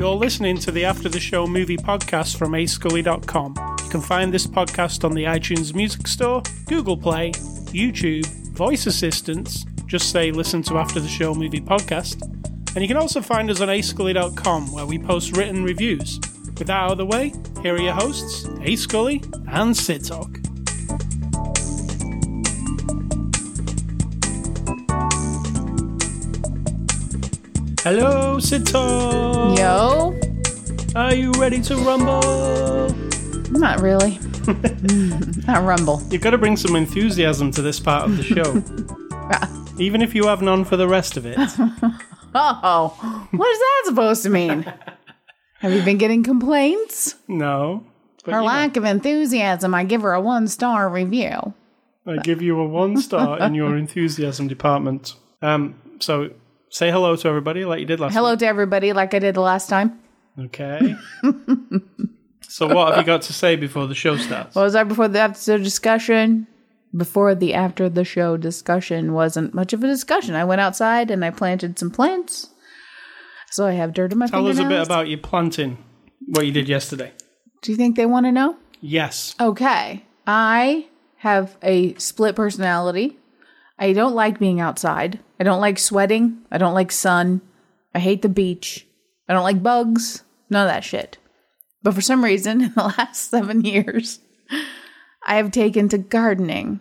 You're listening to the After the Show movie podcast from ascully.com. You can find this podcast on the iTunes Music Store, Google Play, YouTube, Voice Assistants, just say listen to After the Show movie podcast. And you can also find us on ascully.com where we post written reviews. With that out of the way, here are your hosts, A Scully and Sid Talk. Hello, Sid Talk. Yo, Are you ready to rumble? not really. not rumble. You've got to bring some enthusiasm to this part of the show. Even if you have none for the rest of it. Oh, what is that supposed to mean? Have you been getting complaints? No. But Her you know, lack of enthusiasm, I give her a one star review. I give you a one star in your enthusiasm department. Um, so say hello to everybody like you did last Hello to everybody, like I did the last time. Okay. so what have you got to say before the show starts? What was that before the after discussion? Before the after the show discussion wasn't much of a discussion. I went outside and I planted some plants. So I have dirt in my Tell us a bit about your planting, what you did yesterday. Do you think they want to know? Yes. Okay. I have a split personality. I don't like being outside. I don't like sweating. I don't like sun. I hate the beach. I don't like bugs. None of that shit. But for some reason, in the last seven years, I have taken to gardening.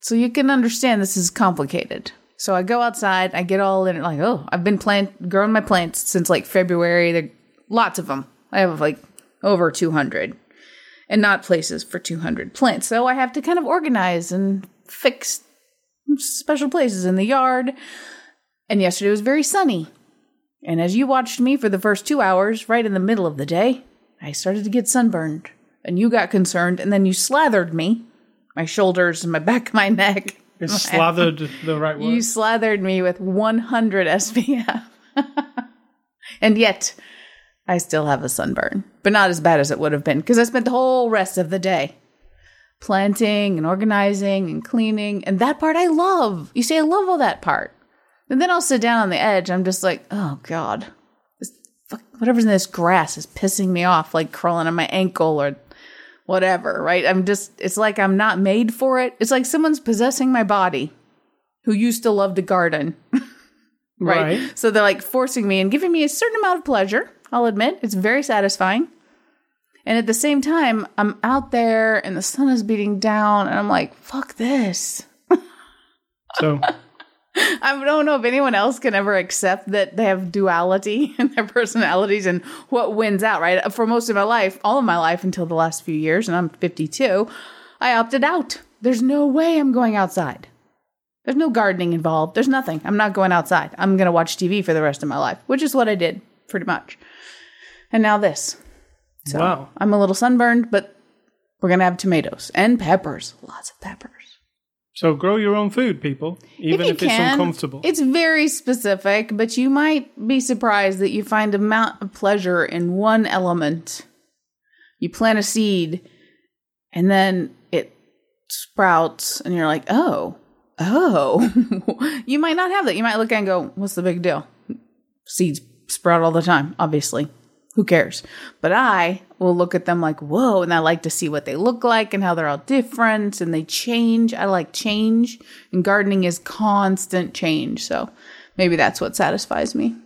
So you can understand this is complicated. So I go outside, I get all in it, like, oh, I've been plant growing my plants since like February. There lots of them. I have like over 200 and not places for 200 plants. So I have to kind of organize and fix special places in the yard. And yesterday was very sunny. And as you watched me for the first two hours, right in the middle of the day, I started to get sunburned. And you got concerned, and then you slathered me, my shoulders and my back my neck. Is slathered the right word? You slathered me with 100 SPF. and yet, I still have a sunburn, but not as bad as it would have been because I spent the whole rest of the day planting and organizing and cleaning. And that part I love. You see, I love all that part. And then I'll sit down on the edge. I'm just like, oh God, this fuck, whatever's in this grass is pissing me off, like crawling on my ankle or whatever, right? I'm just, it's like I'm not made for it. It's like someone's possessing my body who used to love to garden. right? Right. So they're like forcing me and giving me a certain amount of pleasure. I'll admit it's very satisfying. And at the same time, I'm out there and the sun is beating down, and I'm like, fuck this. so I don't know if anyone else can ever accept that they have duality in their personalities and what wins out, right? For most of my life, all of my life until the last few years, and I'm 52, I opted out. There's no way I'm going outside. There's no gardening involved. There's nothing. I'm not going outside. I'm going to watch TV for the rest of my life, which is what I did pretty much. And now this. So Wow. I'm a little sunburned, but we're going to have tomatoes and peppers. Lots of peppers. So grow your own food, people. Even if, you it's can, uncomfortable. It's very specific, but you might be surprised that you find a amount of pleasure in one element. You plant a seed and then it sprouts and you're like, "Oh. Oh." you might not have that. You might look at it and go, "What's the big deal?" Seeds sprout all the time, obviously. Who cares? But I will look at them like, whoa, and I like to see what they look like and how they're all different and they change. I like change, and gardening is constant change. So maybe that's what satisfies me.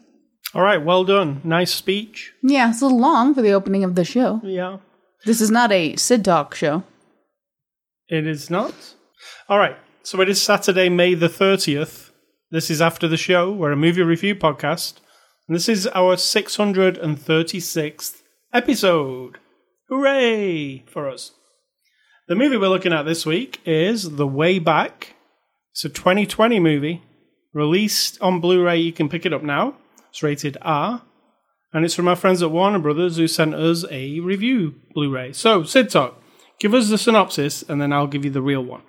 All right, well done. Nice speech. Yeah, it's a little long for the opening of the show. Yeah. This is not a Sid Talk show. It is not. All right. So it is Saturday, May the 30th. This is After the Show. We're a movie review podcast. And this is our 636th episode. Hooray for us. The movie we're looking at this week is The Way Back. It's a 2020 movie released on Blu ray. You can pick it up now. It's rated R. And it's from our friends at Warner Brothers who sent us a review Blu ray. So, Sid Talk, give us the synopsis and then I'll give you the real one.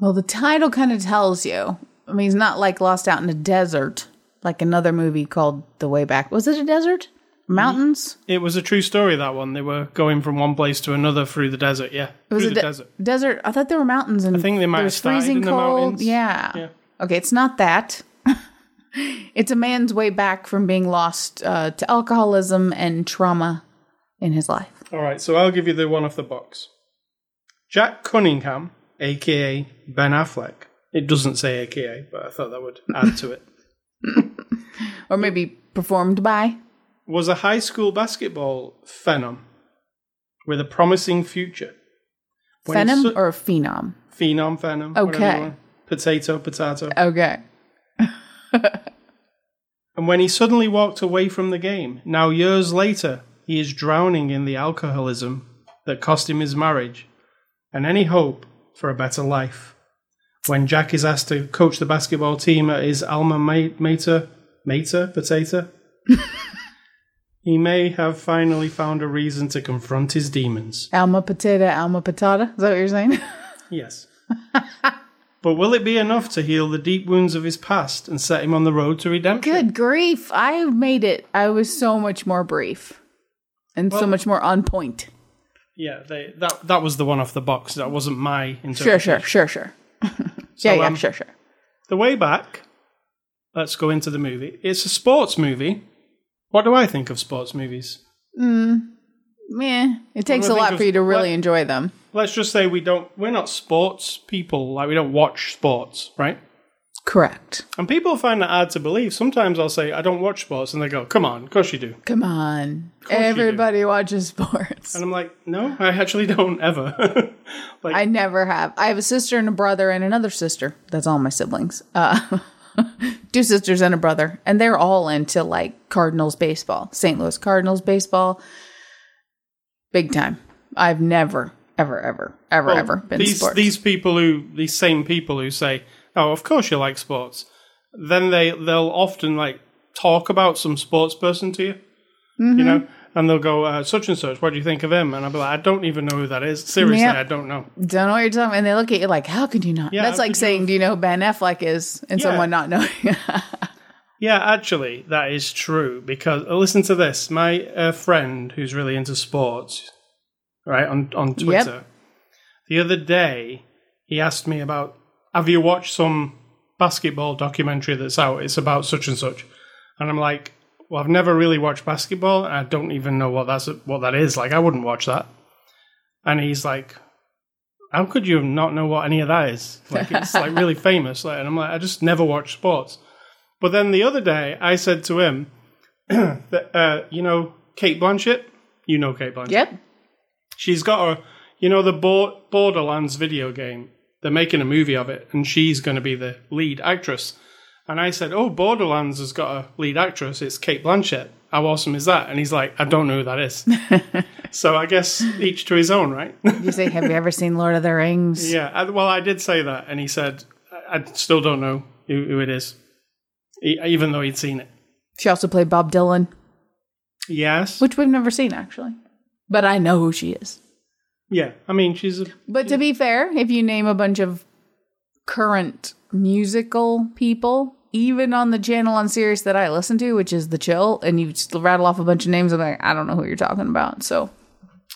Well, the title kind of tells you. I mean, it's not like Lost Out in a Desert, like another movie called The Way Back. Was it a desert? Mountains? It was a true story, that one. They were going from one place to another through the desert. Yeah. Was through it the de- desert. desert? I thought there were mountains and I think they might there have was freezing in the cold. mountains. Yeah. Yeah. Okay, it's not that. it's a man's way back from being lost uh, to alcoholism and trauma in his life. All right, so I'll give you the one off the box. Jack Cunningham, aka Ben Affleck. It doesn't say aka, but I thought that would add to it. Or maybe performed by. Was a high school basketball phenom with a promising future. When Phenom su- or phenom? phenom, phenom. Okay. Potato, potato. Okay. And when he suddenly walked away from the game, now years later, he is drowning in the alcoholism that cost him his marriage and any hope for a better life. When Jack is asked to coach the basketball team at his alma mater, mater, potato, he may have finally found a reason to confront his demons. Alma potato, alma patata. Is that what you're saying? Yes. but will it be enough to heal the deep wounds of his past and set him on the road to redemption? Good grief. I made it. I was so much more brief and so much more on point. Yeah, they, that that was the one off the box. That wasn't my Sure, interpretation. sure, sure, sure. So, yeah, yeah, um, sure, sure. The way back. Let's go into the movie. It's a sports movie. What do I think of sports movies? Meh. It takes a lot think for you to really what- enjoy them. Let's just say we don't. We're not sports people. Like we don't watch sports, right? Correct. And people find that hard to believe. Sometimes I'll say I don't watch sports, and they go, "Come on, of course you do." Come on. course you do. Everybody watches sports. And I'm like, "No, I actually don't ever." like, I never have. I have a sister and a brother and another sister. That's all my siblings. Uh, two sisters and a brother. And they're all into like Cardinals baseball, St. Louis Cardinals baseball. Big time. I've never, ever, ever, ever, well, ever been these sports. these people who these same people who say, "Oh, of course you like sports," then they they'll often like talk about some sports person to you, Mm-hmm. you know, and they'll go uh, such and such. What do you think of him? And I'll be like, I don't even know who that is. Seriously, Yep. I don't know. Don't know what you're talking about. And they look at you like, how could you not? Yeah, That's like saying, do you know who Ben Affleck is? And Yeah. someone not knowing. Yeah, actually, that is true because uh, listen to this. My uh, friend who's really into sports, right on on Twitter, the other day he asked me about, "Have you watched some basketball documentary that's out? It's about such and such," and I'm like, "Well, I've never really watched basketball. I don't even know what that's what that is. Like, I wouldn't watch that." And he's like. How could you not know what any of that is? Like it's like really famous. Like, and I'm like, I just never watch sports. But then the other day, I said to him that uh, you know Cate Blanchett. You know Cate Blanchett. yep. She's got a you know the Bo- Borderlands video game. They're making a movie of it, and she's going to be the lead actress. And I said, "Oh, Borderlands has got a lead actress. It's Cate Blanchett. How awesome is that?" And he's like, "I don't know who that is." so I guess each to his own, right? You say, have you ever seen Lord of the Rings? yeah. I, well, I did say that, and he said, "I, I still don't know who, who it is, e- even though he'd seen it." She also played Bob Dylan, Yes. which we've never seen actually. But I know who she is. Yeah, I mean, she's a, But to be fair, if you name a bunch of current musical people, even on the channel on Sirius that I listen to, which is The Chill, and you just rattle off a bunch of names, I'm like, I don't know who you're talking about. So,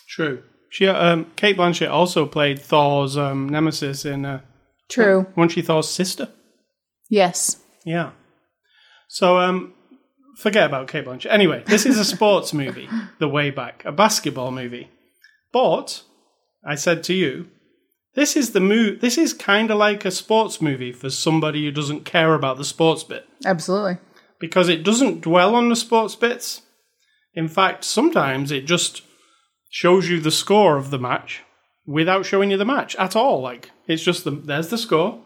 true. She, um, Cate Blanchett also played Thor's um, nemesis in uh, true. wasn't she Thor's sister? Yes. Yeah. So, um, forget about Cate Blanchett. Anyway, this is a sports movie, The Way Back, a basketball movie. But I said to you, this is the mo- This is kind of like a sports movie for somebody who doesn't care about the sports bit. Absolutely. because it doesn't dwell on the sports bits. In fact, sometimes it just shows you the score of the match without showing you the match at all. Like it's just the there's the score.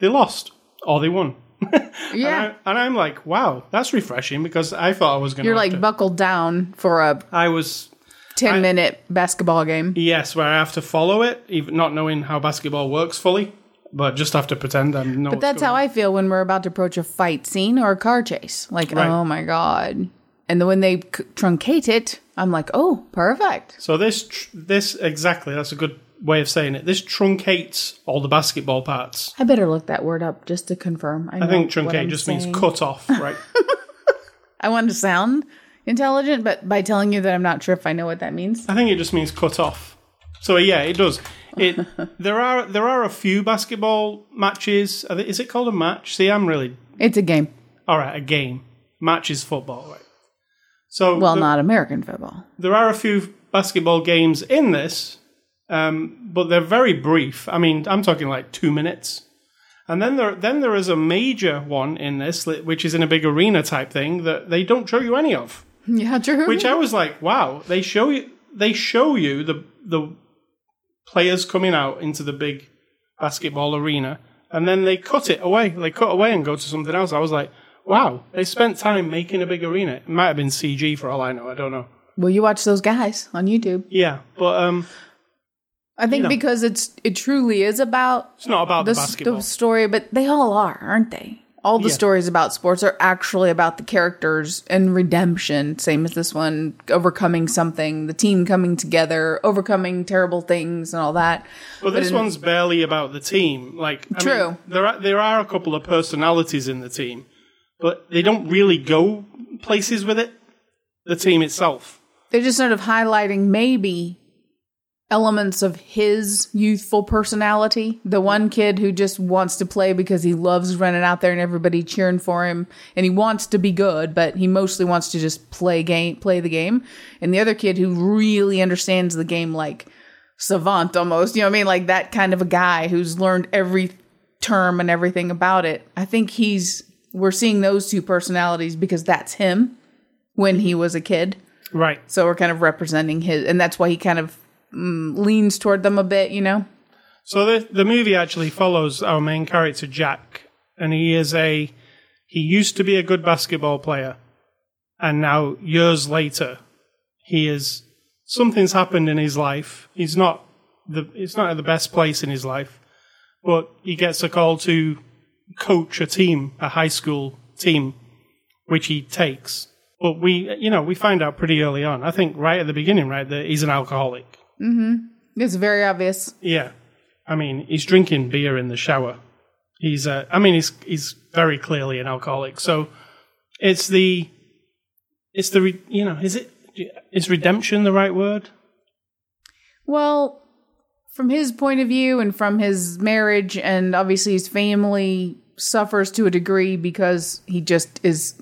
They lost or they won. Yeah. And, I, I'm like, wow, that's refreshing because I thought I was going to. You're like buckled down for a I was 10 minute basketball game. yes, where I have to follow it, even not knowing how basketball works fully, but just have to pretend I know. But that's how I feel when we're about to approach a fight scene or a car chase. Like, Right. oh my God. And then when they c- truncate it, I'm like, oh, perfect. So this tr- this exactly that's a good way of saying it. This truncates all the basketball parts. I better look that word up just to confirm. I, I think truncate just saying. means cut off, right? I want to sound intelligent, but by telling you that I'm not sure if I know what that means. I think it just means cut off. So yeah, it does. It there are there are a few basketball matches. Is it called a match? See, I'm really It's a game. all right. A game. Match is football, right? So Well, the- not American football. there are a few basketball games in this, um, but they're very brief. I mean, I'm talking like two minutes. And then there, then there is a major one in this, which is in a big arena type thing that they don't show you any of. Yeah, true. Which I was like, wow, they show you, they show you the the players coming out into the big basketball arena, and then they cut it away. They cut away and go to something else. I was like, wow, they spent time making a big arena. It might have been CG for all I know. I don't know. well, you watch those guys on YouTube. Yeah, but um, I think know. because it's it truly is about it's not about the, the, s- basketball. the story, but they all are, aren't they? All the Yeah. stories about sports are actually about the characters and redemption. Same as this one, overcoming something, the team coming together, overcoming terrible things, and all that. but this in- one's barely about the team. Like, I True. mean, there are there are a couple of personalities in the team, but they don't really go places with it. The team itself. They're just sort of highlighting maybe elements of his youthful personality. The one kid who just wants to play because he loves running out there and everybody cheering for him and he wants to be good, but he mostly wants to just play game play the game. And the other kid who really understands the game like savant almost, you know what I mean? Like that kind of a guy who's learned every term and everything about it. I think he's we're seeing those two personalities because that's him when he was a kid. Right. So we're kind of representing his, and that's why he kind of mm, leans toward them a bit, you know? So the the movie actually follows our main character Jack, and he is a he used to be a good basketball player, and now years later, he is something's happened in his life. He's not the he's not at the best place in his life, but he gets a call to coach a team, a high school team, which he takes. But we, you know, we find out pretty early on. I think right at the beginning, right, that he's an alcoholic. It's very obvious. Yeah, I mean, he's drinking beer in the shower. He's, uh, I mean, he's he's very clearly an alcoholic. So it's the, it's the, re- you know, is it is redemption the right word? Well, from his point of view and from his marriage, and obviously his family suffers to a degree because he just is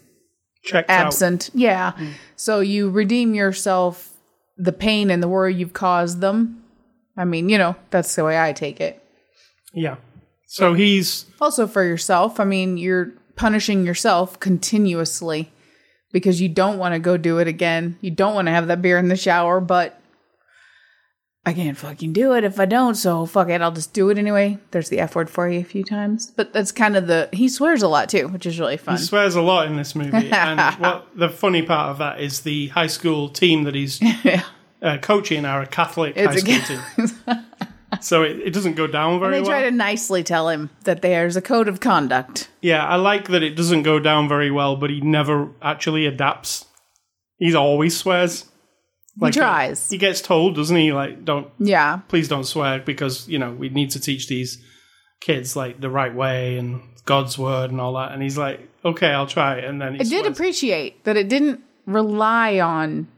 Checked out. absent. Yeah. So you redeem yourself the pain and the worry you've caused them. I mean, you know, that's the way I take it. Yeah. So he's Also for yourself. I mean, you're punishing yourself continuously because you don't want to go do it again. You don't want to have that beer in the shower, but I can't fucking do it if I don't, so fuck it, I'll just do it anyway. There's the F word for you a few times. But that's kind of the he swears a lot too, which is really fun. he swears a lot in this movie, and what the funny part of that is the high school team that he's uh, coaching are a Catholic high a school team. So it, it doesn't go down very well. they well. try to nicely tell him that there's a code of conduct. Yeah, I like that it doesn't go down very well, but he never actually adapts. He always swears. He tries. He gets told, doesn't he? Like, don't yeah. please don't swear because you know we need to teach these kids like the right way and God's word and all that. And he's like, okay, I'll try. it. And then he I did appreciate that it didn't rely on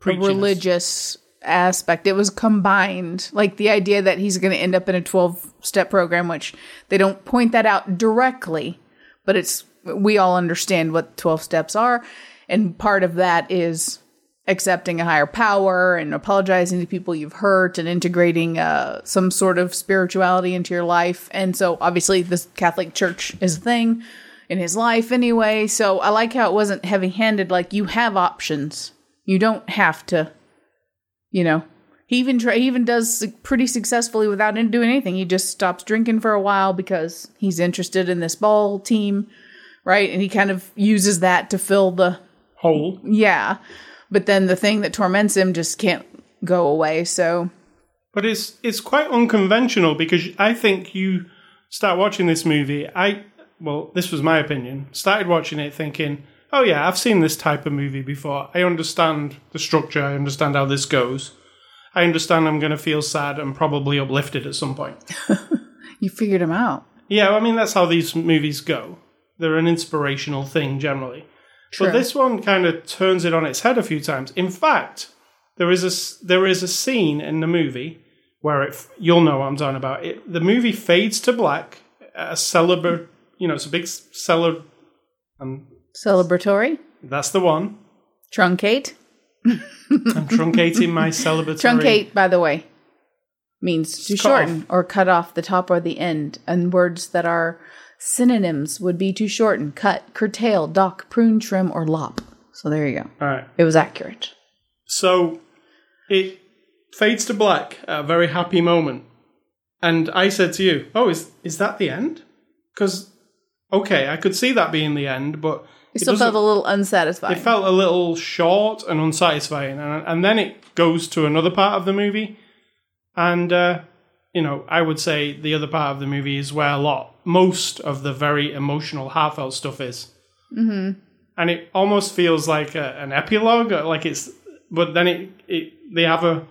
Preachiness. religious aspect. It was combined, like the idea that he's going to end up in a 12 step program, which they don't point that out directly, but it's, we all understand what 12 steps are. And part of that is accepting a higher power and apologizing to people you've hurt and integrating uh, some sort of spirituality into your life. And so obviously the Catholic Church is a thing in his life anyway. So I like how it wasn't heavy handed. Like you have options. You don't have to, you know. He even try, he even does pretty successfully without in- doing anything. He just stops drinking for a while because he's interested in this ball team, right? And he kind of uses that to fill the hole. yeah. But then the thing that torments him just can't go away. So But it's it's quite unconventional because I think you start watching this movie. I well, this was my opinion. Started watching it thinking, oh yeah, I've seen this type of movie before. I understand the structure. I understand how this goes. I understand I'm going to feel sad and probably uplifted at some point. you figured him out. Yeah, I mean that's how these movies go. They're an inspirational thing generally. True. But this one kind of turns it on its head a few times. In fact, there is a there is a scene in the movie where it you'll know what I'm talking about. It, the movie fades to black. A celebra, you know, it's a big celeb. Um, Celebratory. that's the one. Truncate. I'm truncating my celebratory. Truncate, by the way, means to shorten or cut off the top or the end, and words that are synonyms would be to shorten, cut, curtail, dock, prune, trim, or lop. So there you go. All right. It was accurate. So it fades to black at a very happy moment. And I said to you, "Oh, is is that the end?" Because okay, I could see that being the end, but It still felt a little unsatisfying. it felt a little short and unsatisfying. And, and then it goes to another part of the movie, and uh, you know, I would say the other part of the movie is where a lot, most of the very emotional, heartfelt stuff is. Mm-hmm. And it almost feels like a, an epilogue, uh, like it's. But then it, it, they have a,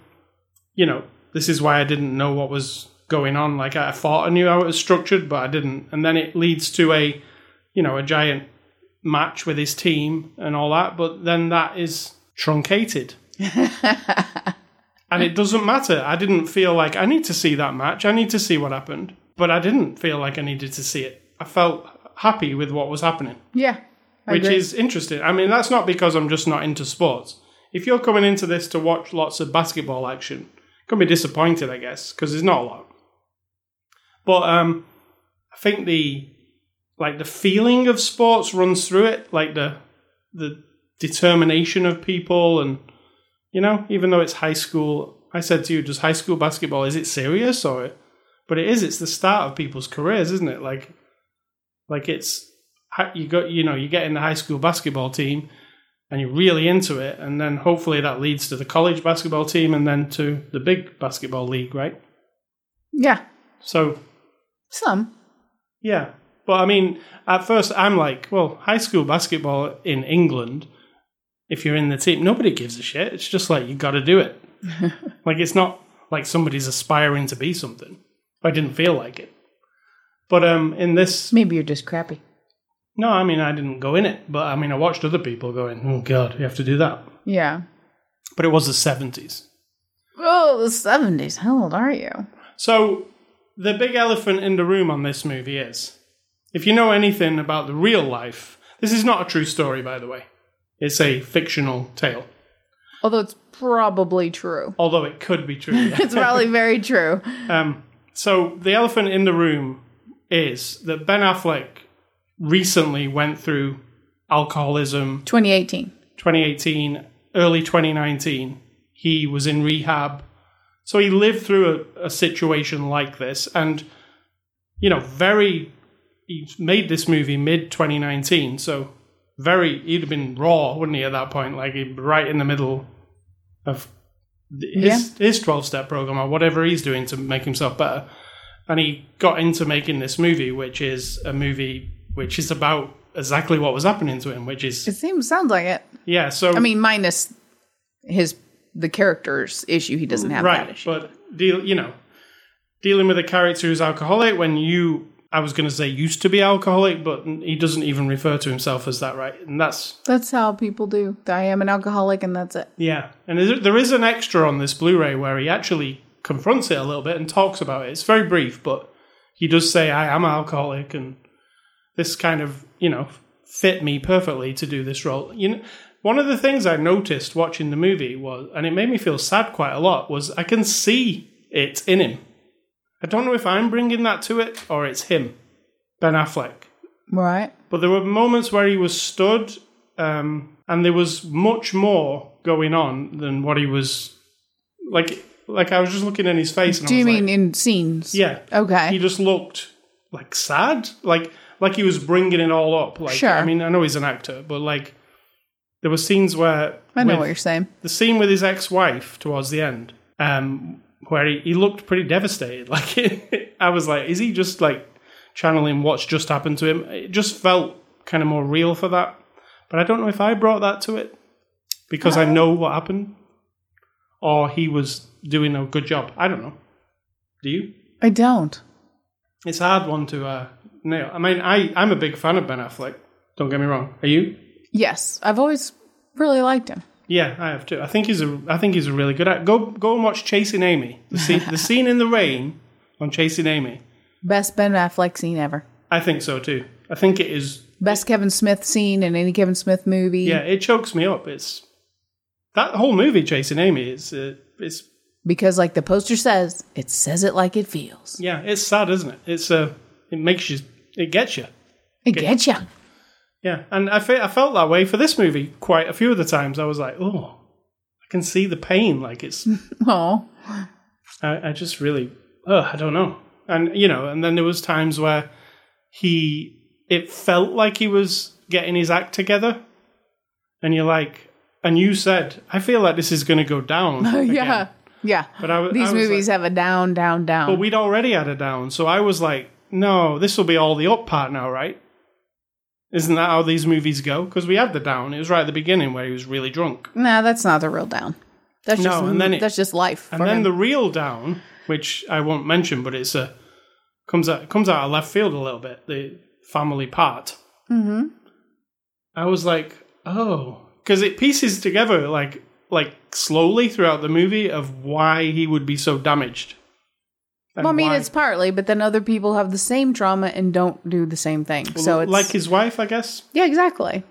you know, this is why I didn't know what was going on. Like I thought I knew how it was structured, but I didn't. And then it leads to a, you know, a giant match with his team and all that. But then that is truncated. And it doesn't matter. I didn't feel like I need to see that match. I need to see what happened. But I didn't feel like I needed to see it. I felt happy with what was happening, yeah. I which agree. is interesting. I mean, that's not because I'm just not into sports. If you're coming into this to watch lots of basketball action, can be disappointed, I guess, because there's not a lot. But um, I think the like the feeling of sports runs through it, like the the determination of people, and you know, even though it's high school, I said to you, does high school basketball is it serious or? But it is. It's the start of people's careers, isn't it? Like, like it's you got you know you get in the high school basketball team and you're really into it, and then hopefully that leads to the college basketball team and then to the big basketball league, right? yeah. So Some. yeah, but I mean, at first I'm like, well, high school basketball in England, if you're in the team, nobody gives a shit. It's just like you got to do it. like it's not like somebody's aspiring to be something. I didn't feel like it. But um, in this, Maybe you're just crappy. no, I mean, I didn't go in it, but I mean, I watched other people going, oh god, you have to do that. Yeah. But it was the seventies. Oh, the 70s. How old are you? So the big elephant in the room on this movie is if you know anything about the real life, this is not a true story, by the way. It's a fictional tale, Although it's probably true. although it could be true. It's probably very true. um, so the elephant in the room is that Ben Affleck recently went through alcoholism 2018. 2018, early 2019. He was in rehab. So he lived through a, a situation like this. And, you know, very, he made this movie mid 2019. So very, he'd have been raw, wouldn't he, at that point? Like, he'd be right in the middle of his, his 12 step program or whatever he's doing to make himself better. And he got into making this movie, which is a movie which is about exactly what was happening to him, which is It seems sounds like it. yeah, so I mean, minus his the character's issue. He doesn't have that right, issue. but deal, you know, dealing with a character who's alcoholic when you, I was going to say used to be alcoholic, but he doesn't even refer to himself as that, right? And that's That's how people do. I am an alcoholic, and that's it. yeah, and there there is an extra on this Blu-ray where he actually confronts it a little bit and talks about it. It's very brief, but he does say, "I am alcoholic," and this kind of you know fit me perfectly to do this role. You know, one of the things I noticed watching the movie was, and it made me feel sad quite a lot, was I can see it in him. I don't know if I'm bringing that to it or it's him, Ben Affleck. Right. But there were moments where he was stood, um, and there was much more going on than what he was like. Like I was just looking in his face, and Do you mean like, in scenes? yeah, Okay. he just looked like sad, like like he was bringing it all up. Like, Sure. I mean, I know he's an actor, but like there were scenes where I know what you're saying. the scene with his ex-wife towards the end, um, where he, he looked pretty devastated. Like I was like, is he just like channeling what's just happened to him? It just felt kind of more real for that. But I don't know if I brought that to it because I know what happened, or he was doing a good job. I don't know. Do you? I don't. It's a hard one to uh, nail. I mean, I I'm a big fan of Ben Affleck. Don't get me wrong. Are you? Yes, I've always really liked him. Yeah, I have too. I think he's a. I think he's a really good. Act. Go go and watch Chasing Amy. The scene, the scene in the rain on Chasing Amy. Best Ben Affleck scene ever. I think so too. I think it is. Best Kevin Smith scene in any Kevin Smith movie. Yeah, it chokes me up. It's that whole movie Chasing Amy. Is uh, it's Because, like the poster says, it says it like it feels. yeah, it's sad, isn't it? It's uh, it makes you, it gets you. It gets ya. Yeah, and I fe- I felt that way for this movie quite a few of the times. I was like, oh, I can see the pain. Like it's, Oh, I, I just really, oh, I don't know. And you know, and then there was times where he, it felt like he was getting his act together, and you're like, and you said, I feel like this is going to go down. yeah, again." yeah. But I, These I movies like, have a down, down, down. but we'd already had a down, so I was like, no, this will be all the up part now, right? Isn't that how these movies go? Because we had the down. It was right at the beginning where he was really drunk. nah, that's not the real down. That's No, just and then it- that's just life. And for then him. the real down, which I won't mention, but it's a comes out comes out of left field a little bit. The family part. Mm-hmm. I was like, oh, because it pieces together like like slowly throughout the movie of why he would be so damaged. Well, I mean, why- it's partly, but then other people have the same trauma and don't do the same thing. so it's like his wife, I guess. yeah, exactly.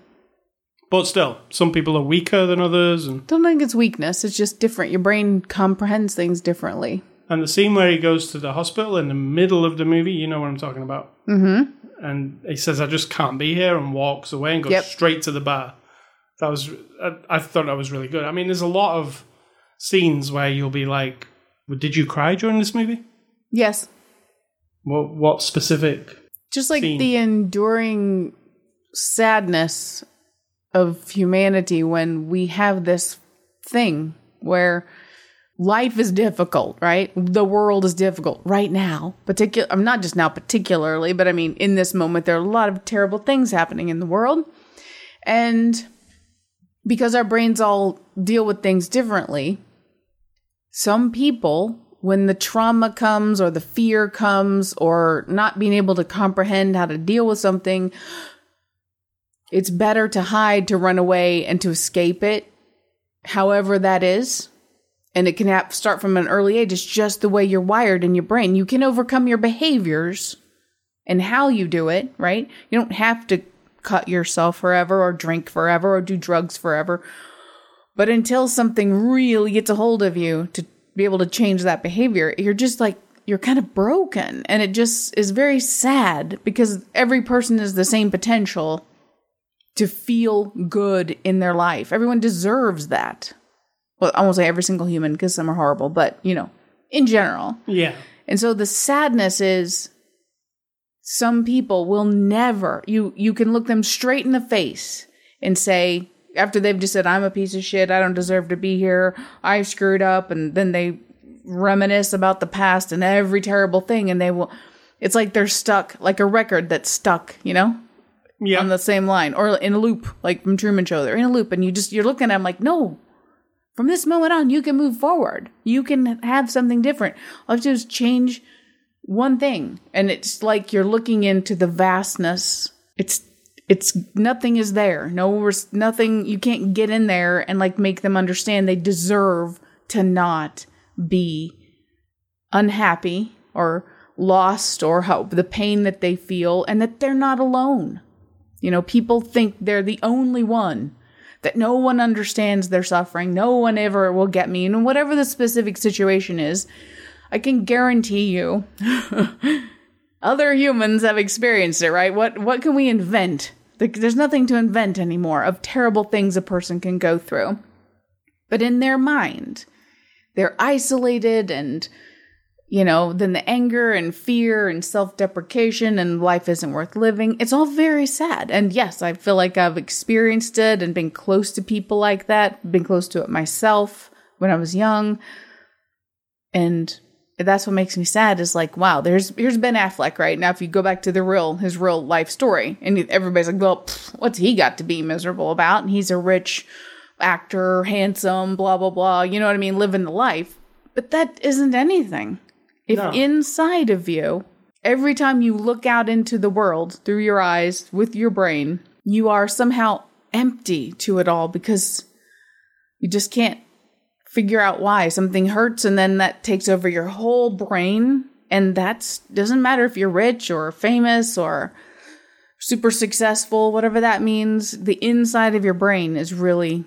But still, some people are weaker than others, and Don't think it's weakness. It's just different. Your brain comprehends things differently. and the scene where he goes to the hospital in the middle of the movie, you know what I'm talking about. Mm-hmm. And he says, "I just can't be here," and walks away and goes Yep. straight to the bar. That was, I, I thought that was really good. I mean, there's a lot of scenes where you'll be like, well, "Did you cry during this movie?" Yes, What what specific? just like Scene. the enduring sadness of humanity when we have this thing where life is difficult, right? The world is difficult right now. Particular I'm um, not just now particularly, but I mean in this moment there are a lot of terrible things happening in the world. And because our brains all deal with things differently, some people when the trauma comes or the fear comes or not being able to comprehend how to deal with something it's better to hide to run away and to escape it however that is. And it can have, start from an early age. It's just the way you're wired in your brain. You can overcome your behaviors and how you do it right? You don't have to cut yourself forever or drink forever or do drugs forever. But until something really gets a hold of you to be able to change that behavior, you're just like, you're kind of broken. And it just is very sad because every person has the same potential to feel good in their life. Everyone deserves that. Well, I won't say every single human because some are horrible, but you know, in general. Yeah, And so the sadness is some people will never you you can look them straight in the face and say after they've just said I'm a piece of shit, I don't deserve to be here, I screwed up and then they reminisce about the past and every terrible thing and they will it's like they're stuck like a record that's stuck, you know? yeah. on the same line or in a loop like from truman show they're in a loop and you just you're looking at them like no. From this moment on you can move forward. You can have something different. All you have to do is change one thing and it's like you're looking into the vastness. It's it's nothing is there no nothing you can't get in there and like make them understand they deserve to not be unhappy or lost or hope the pain that they feel and that they're not alone you know, people think they're the only one, that no one understands their suffering, no one ever will get me. And whatever the specific situation is, I can guarantee you other humans have experienced it, right? What what can we invent? There's nothing to invent anymore of terrible things a person can go through. But in their mind, they're isolated and you know, then the anger and fear and self deprecation and life isn't worth living. It's all very sad. And yes, I feel like I've experienced it and been close to people like that, been close to it myself when I was young. And that's what makes me sad is like, wow, there's here's Ben Affleck right now. If you go back to the real his real life story, and everybody's like, well, pff, what's he got to be miserable about? And he's a rich actor, handsome, blah blah blah. You know what I mean? Living the life. But that isn't anything. If No. inside of you, every time you look out into the world through your eyes with your brain, you are somehow empty to it all because you just can't figure out why. Something hurts and then that takes over your whole brain. And that's doesn't matter if you're rich or famous or super successful whatever that means the inside of your brain is really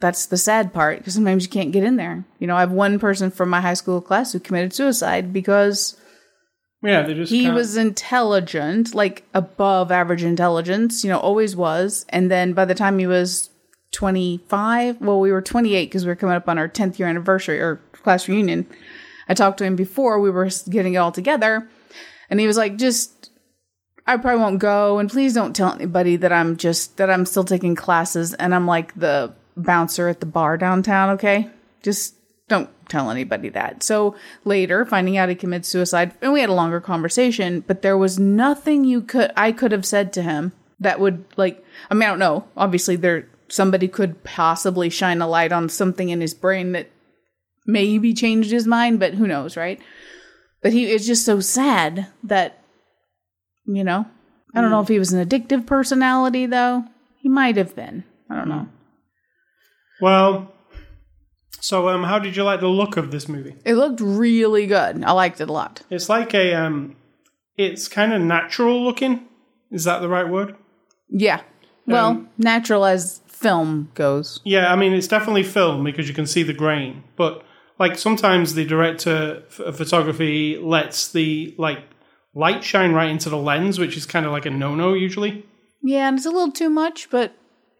that's the sad part because sometimes you can't get in there. You know i have one person from my high school class who committed suicide because Yeah, they just he was intelligent, like above average intelligence, you know, always was. And then by the time he was 25, well, we were 28 because we were coming up on our 10th year anniversary or class reunion. I talked to him before we were getting it all together. And he was like, just, I probably won't go. And please don't tell anybody that I'm just, that I'm still taking classes and I'm like the bouncer at the bar downtown, okay? Just don't tell anybody that. So later, finding out he committed suicide, and we had a longer conversation, but there was nothing you could I could have said to him that would like I mean I don't know. Obviously there somebody could possibly shine a light on something in his brain that maybe changed his mind, but who knows, right? But he is just so sad that you know, I don't know if he was an addictive personality though. He might have been. I don't know. Well, so um, how did you like the look of this movie? It looked really good. I liked it a lot. It's like a um, it's kind of natural looking. Is that the right word? Yeah. Well, Um, natural as film goes. Yeah, I mean it's definitely film because you can see the grain, but like sometimes the director of photography lets the like light shine right into the lens, which is kind of like a no-no usually. Yeah, and it's a little too much, but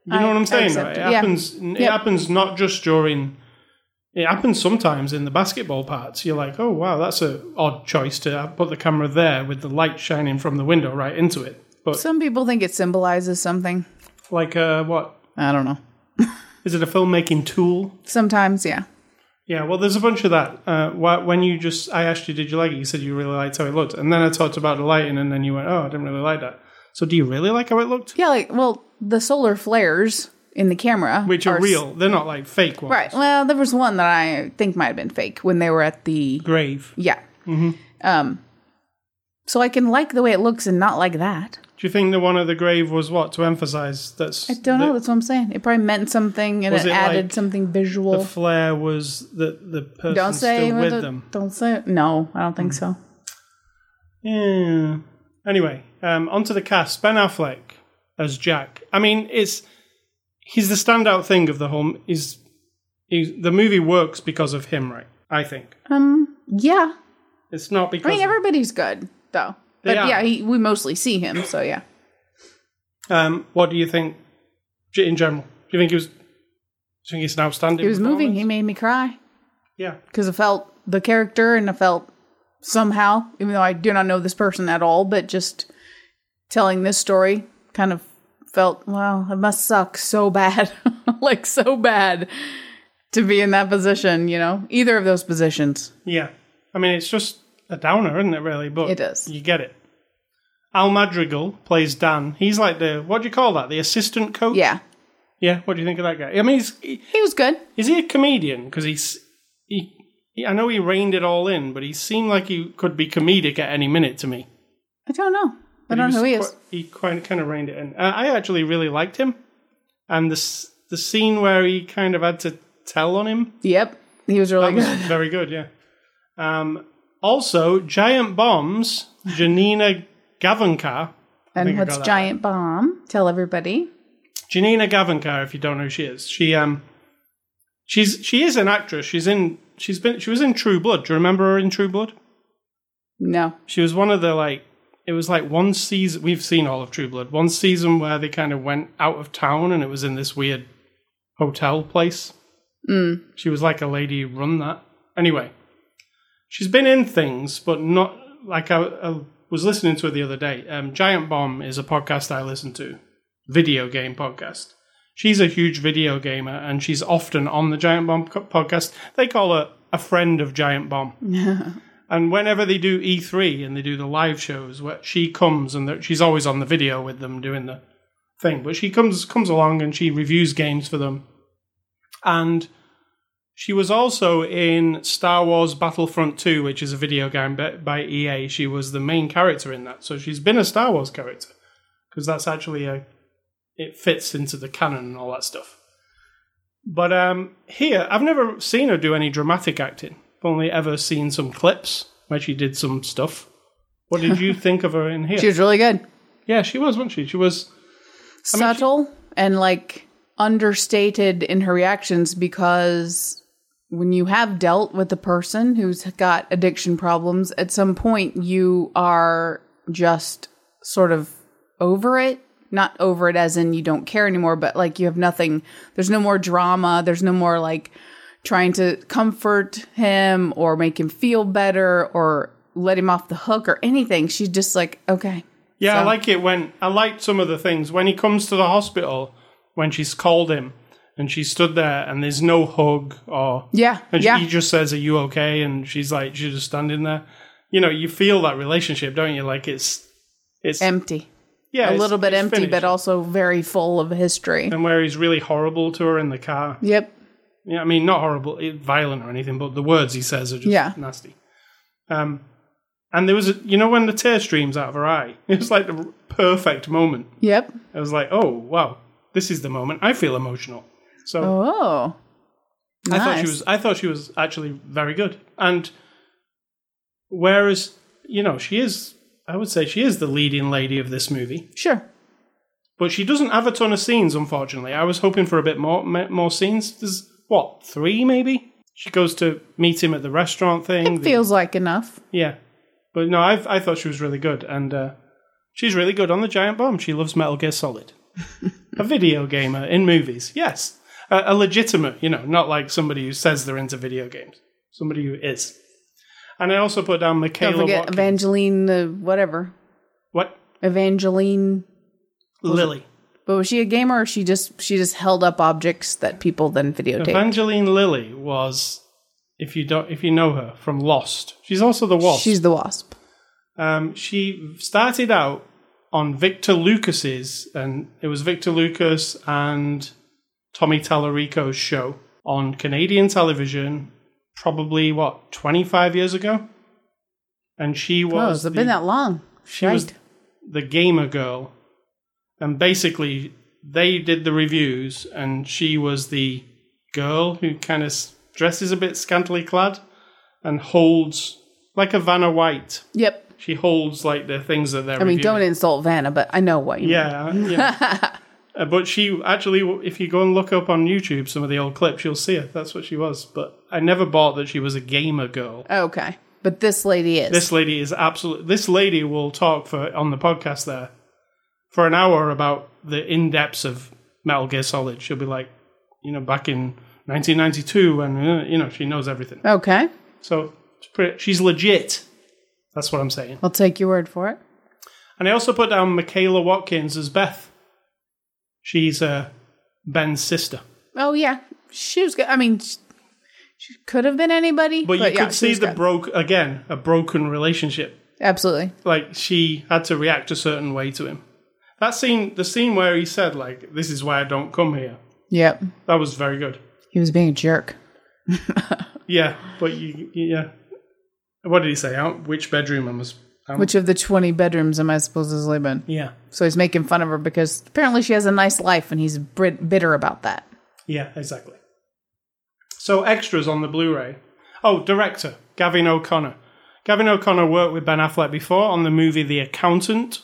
You know I- what I'm saying? Right? it, It yeah. happens. It Yep. happens not just during. It happens sometimes in the basketball parts. You're like, oh wow, that's a odd choice to put the camera there with the light shining from the window right into it. But some people think it symbolizes something. like, uh, what I don't know. is it? A filmmaking tool? Sometimes, yeah. Yeah. Well, there's a bunch of that. Uh, when you just, I asked you, did you like it? You said you really liked how it looked, and then I talked about the lighting, and then you went, oh, I didn't really like that. So, do you really like how it looked? Yeah, like well, the solar flares in the camera, Which are s- real? They're not like fake ones. right? Well, there was one that I think might have been fake when they were at the Grave. yeah. Um, so I can like the way it looks and not like that. Do you think the one at the grave was what to emphasize? That's I don't know. That's what I'm saying. It probably meant something and it, it added like something visual. the flare was that the person don't say still with the- them. Don't say it. No, I don't think so. Yeah. Anyway, um, onto the cast. Ben Affleck as Jack. I mean, it's he's the standout thing of the whole. Is the movie works because of him, right? I think Um, yeah. it's not because. I mean, everybody's good though. But yeah, he, we mostly see him, so yeah. um, what do you think in general? Do you think he was? Do you think he's an outstanding? He was moving. He made me cry Yeah. because I felt the character and I felt somehow, even though I do not know this person at all, but just telling this story kind of felt, wow, it must suck so bad. like, so bad to be in that position, you know? Either of those positions. Yeah. I mean, it's just a downer, isn't it, really? But It is. You get it. Al Madrigal plays Dan. He's like the, what do you call that? The assistant coach? Yeah. Yeah. What do you think of that guy? I mean, he's, he, He was good. is he a comedian? Because he's, he, he, I know he reined it all in, but he seemed like he could be comedic at any minute to me. I don't know. I don't know who he is. qui- he quite, kind of reined it in. Uh, I actually really liked him. And the, the scene where he kind of had to tell on him Yep. He was really That was good. very good, yeah. Um, also, Giant Bombs, Janina Gavankar. And what's Giant Bomb? Tell everybody. Janina Gavankar, if you don't know who she is, she um, she's she is an actress. She's in she's been she was in True Blood. Do you remember her in True Blood? No. She was one of the like it was like one season we've seen all of True Blood. One season where they kind of went out of town and it was in this weird hotel place. Mm. She was like a lady who run that. Anyway, she's been in things, but not like I, I was listening to her the other day. Um, Giant Bomb is a podcast I listen to, video game podcast. She's a huge video gamer, and she's often on the Giant Bomb podcast. They call her a friend of Giant Bomb. and whenever they do E3 and they do the live shows, where she comes and she's always on the video with them doing the thing. But she comes comes along and she reviews games for them and she was also in Star Wars Battlefront 2, which is a video game by, EA. She was the main character in that. So she's been a Star Wars character because that's actually a it fits into the canon and all that stuff. But um, here, I've never seen her do any dramatic acting. I've only ever seen some clips where she did some stuff. What did you think of her in here? She was really good. yeah, she was, wasn't she? She was. I mean, she- Subtle and like understated in her reactions because when you have dealt with a person who's got addiction problems, at some point you are just sort of over it. Not over it as in you don't care anymore, but like you have nothing, there's no more drama, there's no more like trying to comfort him or make him feel better or let him off the hook or anything. She's just like, okay. Yeah, I like it when I liked some of the things when he comes to the hospital when she's called him and she stood there and there's no hug or Yeah. and yeah. he just says, "Are you okay?" and she's like, she's just standing there. You know, you feel that relationship, don't you? Like it's it's empty. yeah, a little bit empty, finished. but also very full of history. and where he's really horrible to her in the car. Yep. Yeah, I mean, not horrible, violent or anything, but the words he says are just Yeah. nasty. Um, and there was, a, you know, when the tear streams out of her eye, it was like the perfect moment. Yep. I was like, oh wow, this is the moment. I feel emotional. So Oh. I thought she was. I thought she was actually very good. And whereas you know she is, I would say she is the leading lady of this movie, Sure. but she doesn't have a ton of scenes. Unfortunately, I was hoping for a bit more more scenes. There's what three maybe. She goes to meet him at the restaurant thing. The- Feels like enough. yeah, but no, I I thought she was really good, and uh, she's really good on the Giant Bomb. She loves Metal Gear Solid. a video gamer in movies, yes, a, a legitimate, you know, not like somebody who says they're into video games. Somebody who is. And I also put down Don't forget Watkins. Evangeline, uh, whatever. what Evangeline. Lilly? But was she a gamer or she just she just held up objects that people then videotaped? Evangeline Lilly was, if you don't, if you know her from Lost, she's also the Wasp. She's the wasp. Um, she started out on Victor Lucas's, and it was Victor Lucas and Tommy Tallarico's show on Canadian television, probably what twenty five years ago. And she Oh, was has it the, been that long? she was the gamer girl, and basically they did the reviews, and she was the girl who kind of dresses a bit scantily clad and holds like a Vanna White Yep. she holds like the things that they're. I mean, reviewing. don't insult Vanna, but I know what you mean. Yeah, yeah. Uh, but she actually, if you go and look up on YouTube some of the old clips, you'll see her. That's what she was. But I never bought that she was a gamer girl. Okay. But this lady is. This lady is absolutely. This lady will talk for on the podcast there for an hour about the in depths of Metal Gear Solid. She'll be like, you know, back in 1992, and uh, you know, she knows everything. okay. So it's pretty, she's legit. That's what I'm saying. I'll take your word for it. And I also put down Michaela Watkins as Beth. She's uh, Ben's sister. Oh, yeah. She was good. I mean, she, she could have been anybody. But, But, you yeah, could see the good. broke again, a broken relationship. Absolutely. Like she had to react a certain way to him. That scene, the scene where he said, like, this is why I don't come here. Yep. That was very good. He was being a jerk. Yeah, but you, yeah. What did he say? Out which bedroom I was? Um, Which of the 20 bedrooms am I supposed to sleep in? yeah, So he's making fun of her because apparently she has a nice life and he's brit- bitter about that. yeah, exactly. So extras on the Blu-ray. Oh, director Gavin O'Connor. Gavin O'Connor worked with Ben Affleck before on the movie The Accountant,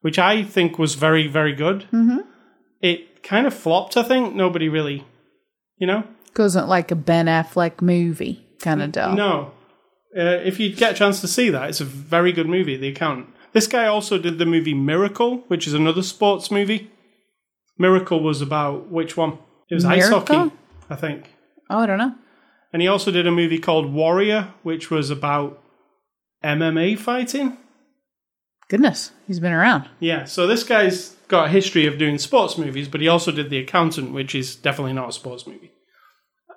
which I think was very, very good. Mm-hmm. It kind of flopped. I think nobody really, you know, Wasn't like a Ben Affleck movie kind of deal. No. Uh, if you get a chance to see that, it's a very good movie, The Accountant. This guy also did the movie Miracle, which is another sports movie. Miracle was about which one? It was ice hockey, I think. Oh, I don't know. And he also did a movie called Warrior, which was about MMA fighting. Goodness, he's been around. Yeah, so this guy's got a history of doing sports movies, but he also did The Accountant, which is definitely not a sports movie.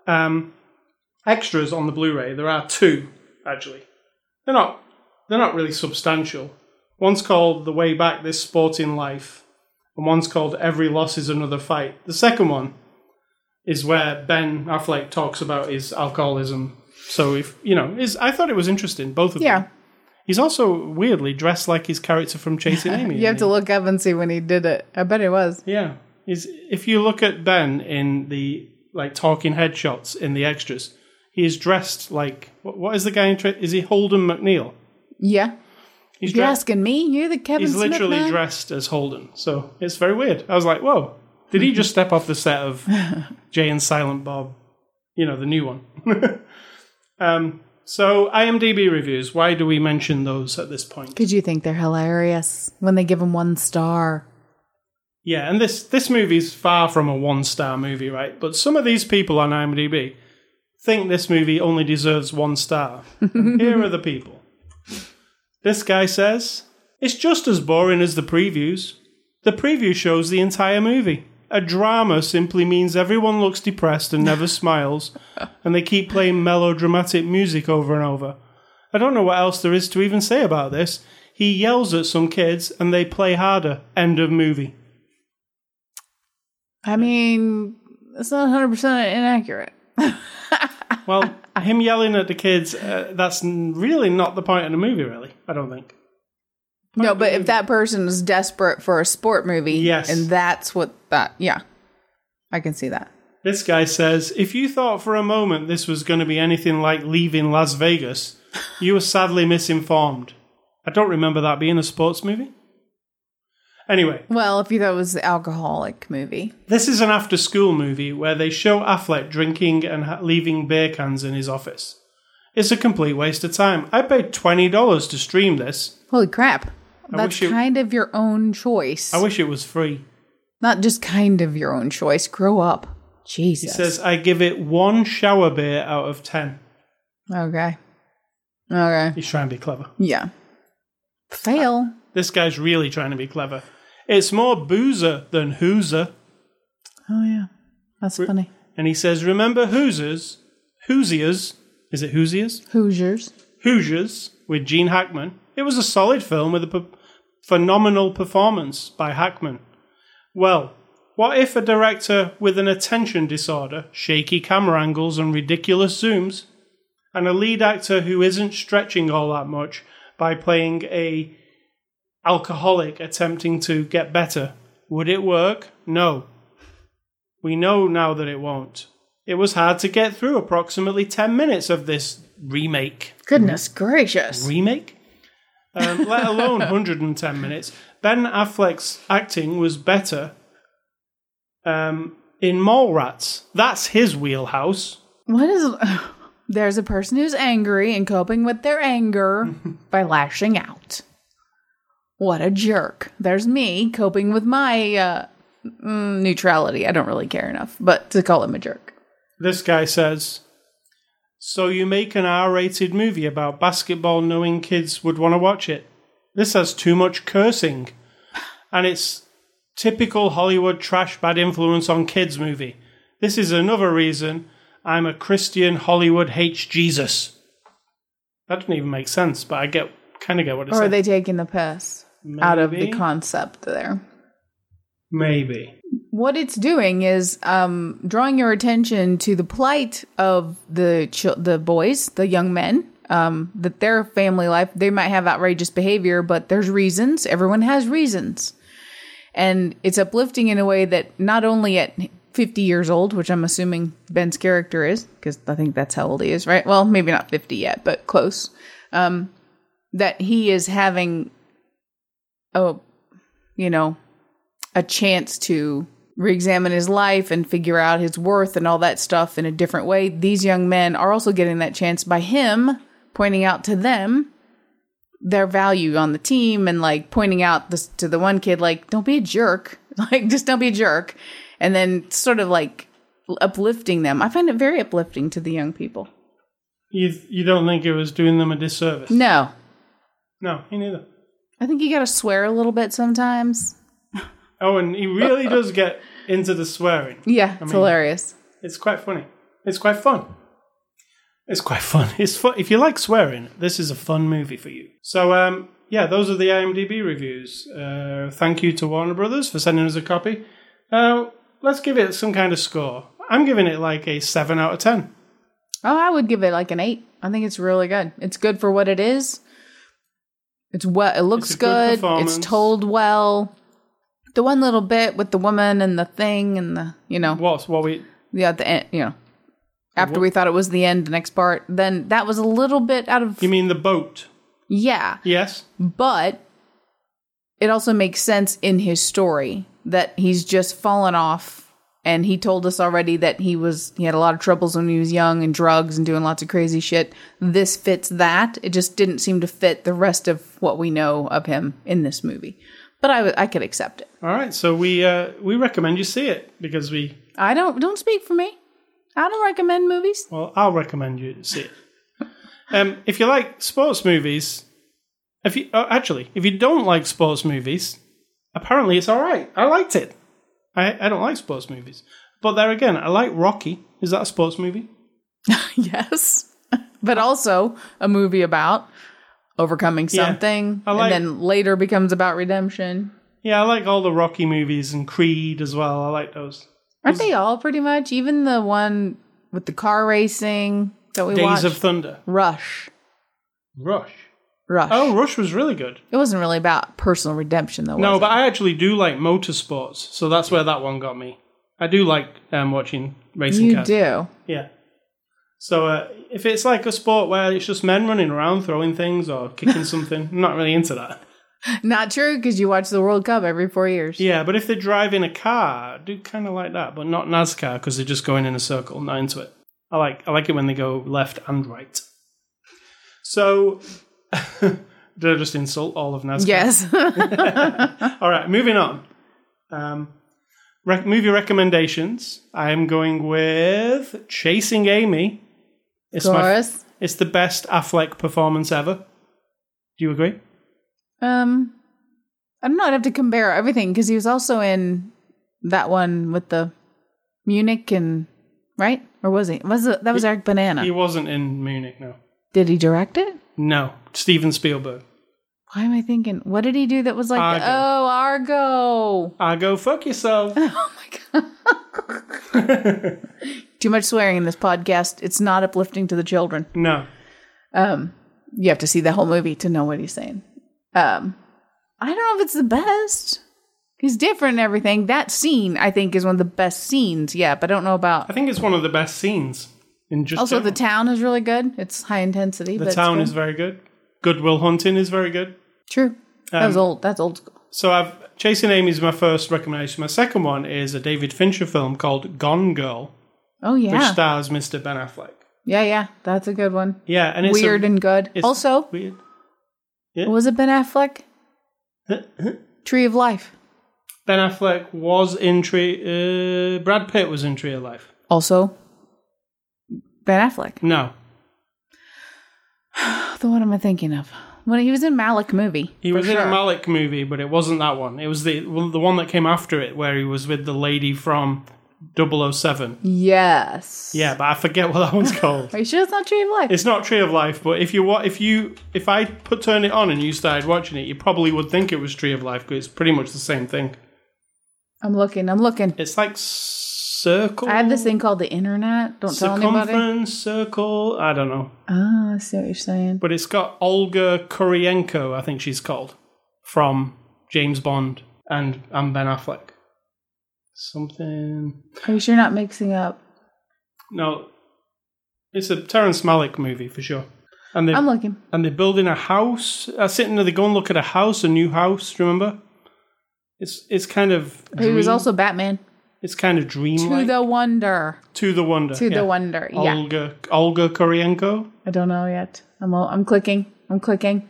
Um, extras on the Blu-ray, there are two actually. They're not they're not really substantial. One's called The Way Back This Sporting Life, and one's called Every Loss is Another Fight. The second one is where Ben Affleck talks about his alcoholism. So if you know, is I thought it was interesting, both of Yeah. them. He's also weirdly dressed like his character from Chasing Amy. You have to he? look up and see when he did it. I bet it was. Yeah. Is if you look at Ben in the like talking headshots in the extras, he is dressed like what, what is the guy in? Tra- is he Holden McNeil? Yeah. He's you're dressed. asking me, you're the Kevin He's Smith literally man? dressed as Holden, so it's very weird. I was like, whoa, did he just step off the set of Jay and Silent Bob? You know, the new one. um, so IMDb reviews. Why do we mention those at this point? Because you think they're hilarious when they give them one star. Yeah, and this this movie's far from a one star movie, right? But some of these people on IMDb think this movie only deserves one star. Here are the people. This guy says it's just as boring as the previews. The preview shows the entire movie. A drama simply means everyone looks depressed and never smiles, and they keep playing melodramatic music over and over. I don't know what else there is to even say about this. He yells at some kids and they play harder. End of movie. I mean, it's not 100% inaccurate. Well, him yelling at the kids, uh, that's really not the point of the movie, really. I don't think. No, but if that person is desperate for a sport movie, Yes. and that's what that, yeah, I can see that. This guy says if you thought for a moment this was going to be anything like leaving Las Vegas, you were sadly misinformed. I don't remember that being a sports movie. Anyway, Well, if you thought it was the alcoholic movie, this is an after school movie where they show Affleck drinking and ha- leaving beer cans in his office. It's a complete waste of time. I paid $20 to stream this. holy crap. That's it- kind of your own choice. I wish it was free. Not just kind of your own choice. Grow up. He Jesus. says, I give it one shower beer out of 10. okay. Okay. He's trying to be clever. Yeah. Fail. This guy's really trying to be clever. It's more boozer than Hooser. Oh, yeah. That's funny. And he says, Remember Hoosers? Hoosiers? Is it Hoosiers? Hoosiers. Hoosiers with Gene Hackman. It was a solid film with a p- phenomenal performance by Hackman. Well, what if a director with an attention disorder, shaky camera angles, and ridiculous zooms, and a lead actor who isn't stretching all that much by playing a alcoholic attempting to get better, would it work? No. We know now that it won't. It was hard to get through approximately 10 minutes of this remake Goodness gracious. remake, um, let alone 110 minutes. Ben Affleck's acting was better um, in Mallrats. That's his wheelhouse. What is. There's a person who's angry and coping with their anger by lashing out. What a jerk. There's me coping with my uh, mm, neutrality. I don't really care enough, but to call him a jerk. This guy says, So you make an R rated movie about basketball knowing kids would want to watch it? This has too much cursing. And it's typical Hollywood trash bad influence on kids movie. This is another reason I'm a Christian Hollywood hates Jesus. That doesn't even make sense, but I get kind of get what it Or are they taking the piss out of the concept there? Maybe. what it's doing is um, drawing your attention to the plight of the ch- the boys, the young men. Um, that their family life, they might have outrageous behavior, but there's reasons. Everyone has reasons, and it's uplifting in a way that not only at 50 years old, which I'm assuming Ben's character is, because I think that's how old he is, right? Well, maybe not 50 yet, but close. Um, that he is having a, you know, a chance to re-examine his life and figure out his worth and all that stuff in a different way. These young men are also getting that chance by him pointing out to them their value on the team and like pointing out this to the one kid like don't be a jerk like just don't be a jerk and then sort of like uplifting them i find it very uplifting to the young people You, you don't think it was doing them a disservice? no No, me neither. I think you gotta swear a little bit sometimes Oh, and he really does get into the swearing. yeah it's mean- hilarious It's quite funny. It's quite fun. It's quite fun. It's fun. If you like swearing, this is a fun movie for you. So, um, yeah, those are the IMDb reviews. Uh, thank you to Warner Brothers for sending us a copy. Uh, let's give it some kind of score. I'm giving it like a 7 out of 10. Oh, I would give it like an eight. I think it's really good. It's good for what it is. It's well. It looks It's good good. it's told well. The one little bit with the woman and the thing and the you know What's what we? yeah the end you know after we thought it was the end the next part then that was a little bit out of You mean the boat? yeah Yes. but it also makes sense in his story that he's just fallen off and he told us already that he was he had a lot of troubles when he was young and drugs and doing lots of crazy shit this fits that it just didn't seem to fit the rest of what we know of him in this movie but I I could accept it All right. So we uh, we recommend you see it because we. i don't don't speak for me i don't recommend movies Well, I'll recommend you see it. um, if you like sports movies, if you uh, actually if you don't like sports movies, apparently it's all right. I liked it. I I don't like sports movies, but there again, I like Rocky. Is that a sports movie? yes but also a movie about overcoming something I like- and then later becomes about redemption Yeah, I like all the Rocky movies and Creed as well. I like those. Aren't they all pretty much? Even the one with the car racing that we Days watched. of Thunder, Rush. Rush. Rush. Oh, Rush was really good. It wasn't really about personal redemption though. No, was but I actually do like motorsports, so that's where that one got me. I do like um, watching racing you cars. do. Yeah. So uh, if it's like a sport where it's just men running around throwing things or kicking something, I'm not really into that. Not true because you watch the World Cup every four years. Yeah, but if they're driving a car, I do kind of like that, but not NASCAR because they're just going in a circle. Not into it. I like I like it when they go left and right. So, did I just insult all of NASCAR? Yes. All right, moving on. Um, rec- movie recommendations. I am going with Chasing Amy. It's my Chorus. It's the best Affleck performance ever. Do you agree? Um, I don't know. I'd have to compare everything because he was also in that one with the Munich and right, or was he? Was it that was Eric Banana? He wasn't in Munich, no. Did he direct it? No, Steven Spielberg. Why am I thinking? What did he do that was like? Argo. Oh, Argo. Argo, go fuck yourself. Oh my god. Too much swearing in this podcast. It's not uplifting to the children. no. Um, you have to see the whole movie to know what he's saying. Um, I don't know if it's the best. He's different and everything. That scene, I think, is one of the best scenes. Yeah, but I don't know about. I think it's one of the best scenes in just Also, the town is really good. It's high intensity. the town it's is very good. Goodwill Hunting is very good. true. Um, old. That's old school. So I've Chasing Amy is my first recommendation. My second one is a David Fincher film called Gone Girl, Oh yeah, which stars Mr. Ben Affleck. yeah, yeah. That's a good one. Yeah, and it's a- Weird and good. Also, weird. was it Ben Affleck? Tree of Life. Ben Affleck was in Tree. Uh, Brad Pitt was in Tree of Life. Also, Ben Affleck. No, The one am I thinking of? When he was in Malick movie. he was in sure. a Malick movie, but it wasn't that one. It was the well, the one that came after it, where he was with the lady from 007. Yes. Yeah, but I forget what that one's called. Are you sure it's not Tree of Life? It's not Tree of Life, but if you wa- if you if I put turn it on and you started watching it, you probably would think it was Tree of Life because it's pretty much the same thing. I'm looking. I'm looking. It's like circle. I have this thing called the internet. Don't tell anybody. circumference, circle. I don't know, Ah, I see what you're saying. but it's got Olga Kurylenko, I think she's called, from James Bond and and Ben Affleck. Something. Are you sure you're not mixing up? No, it's a Terrence Malick movie for sure. And they I'm looking. and they're building a house. I sitting there, they go and look at a house, a new house. Do you remember? It's it's kind of He was also Batman. It's kind of dreamy. To the Wonder. to the wonder. To yeah. the Wonder. Yeah. Olga Olga Kurylenko. I don't know yet. I'm all, I'm clicking. I'm clicking.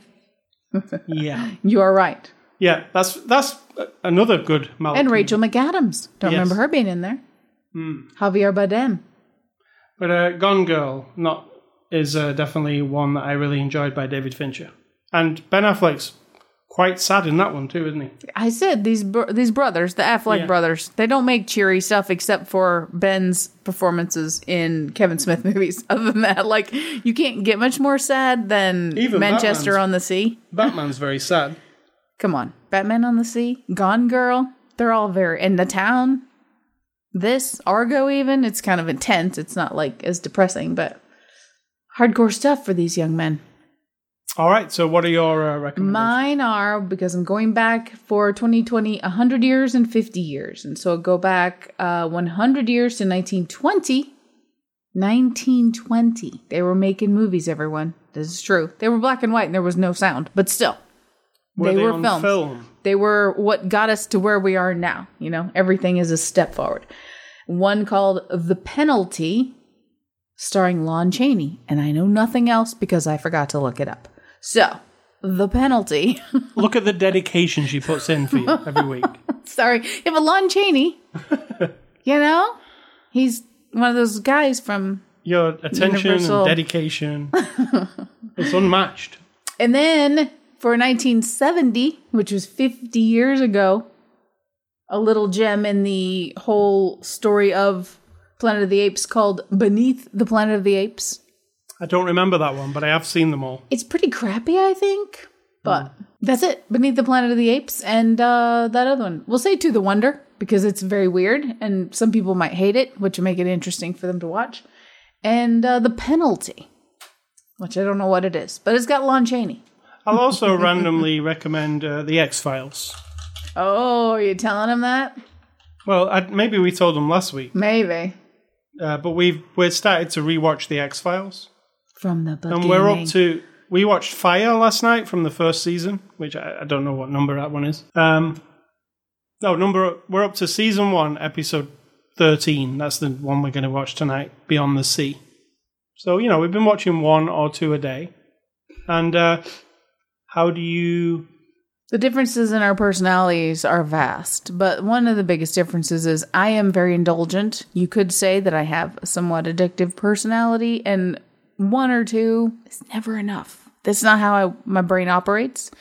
Yeah, You are right. yeah. That's that's another good Malick. And. Rachel McAdams. Don't Yes. remember her being in there. Hmm. Javier Bardem. But uh, Gone Girl not is uh, definitely one that I really enjoyed by David Fincher. And Ben Affleck's quite sad in that one too, isn't he? I said these br- these brothers, the Affleck Yeah. brothers, they don't make cheery stuff except for Ben's performances in Kevin Smith movies. Other than that, like you can't get much more sad than Even Manchester Batman's- on the Sea. Batman's very sad. Come on, Batman on the Sea, Gone Girl. They're all very in the town. This Argo, even it's kind of intense. It's not like as depressing, but hardcore stuff for these young men. All right. So, what are your uh, recommendations? Mine are because I'm going back for 2020, 100 years and 50 years. And so go back uh, 100 years to 1920. 1920. They were making movies, everyone. This is true. They were black and white and there was no sound, but still. Were they were on films. film? They were what got us to where we are now. You know, everything is a step forward. One called The Penalty, starring Lon Chaney. And I know nothing else because I forgot to look it up. So, The Penalty. Look at the dedication she puts in for you every week. Sorry. Yeah, a Lon Chaney, you know, he's one of those guys from. Your attention Universal. and dedication it's unmatched. And then for 1970, which was 50 years ago, a little gem in the whole story of Planet of the Apes called Beneath the Planet of the Apes. I don't remember that one, but I have seen them all. It's pretty crappy, I think, but that's it. Beneath the Planet of the Apes and uh, that other one. We'll say To the Wonder because it's very weird and some people might hate it, which will make it interesting for them to watch. And uh, The Penalty, which I don't know what it is, but it's got Lon Chaney. I'll also randomly recommend uh, The X Files. Oh, are you telling him that? Well, I, maybe we told them last week, Maybe. uh, but we've we're started to rewatch The X Files. From the beginning. And we're up to we watched Fire last night from the first season, which I, I don't know what number that one is. Um, no number. We're up to season one, episode thirteen. That's the one we're going to watch tonight. Beyond the Sea. So you know we've been watching one or two a day. And uh, how do you? The differences in our personalities are vast, but one of the biggest differences is I am very indulgent. You could say that I have a somewhat addictive personality, and one or two is never enough. That's not how I, my brain operates.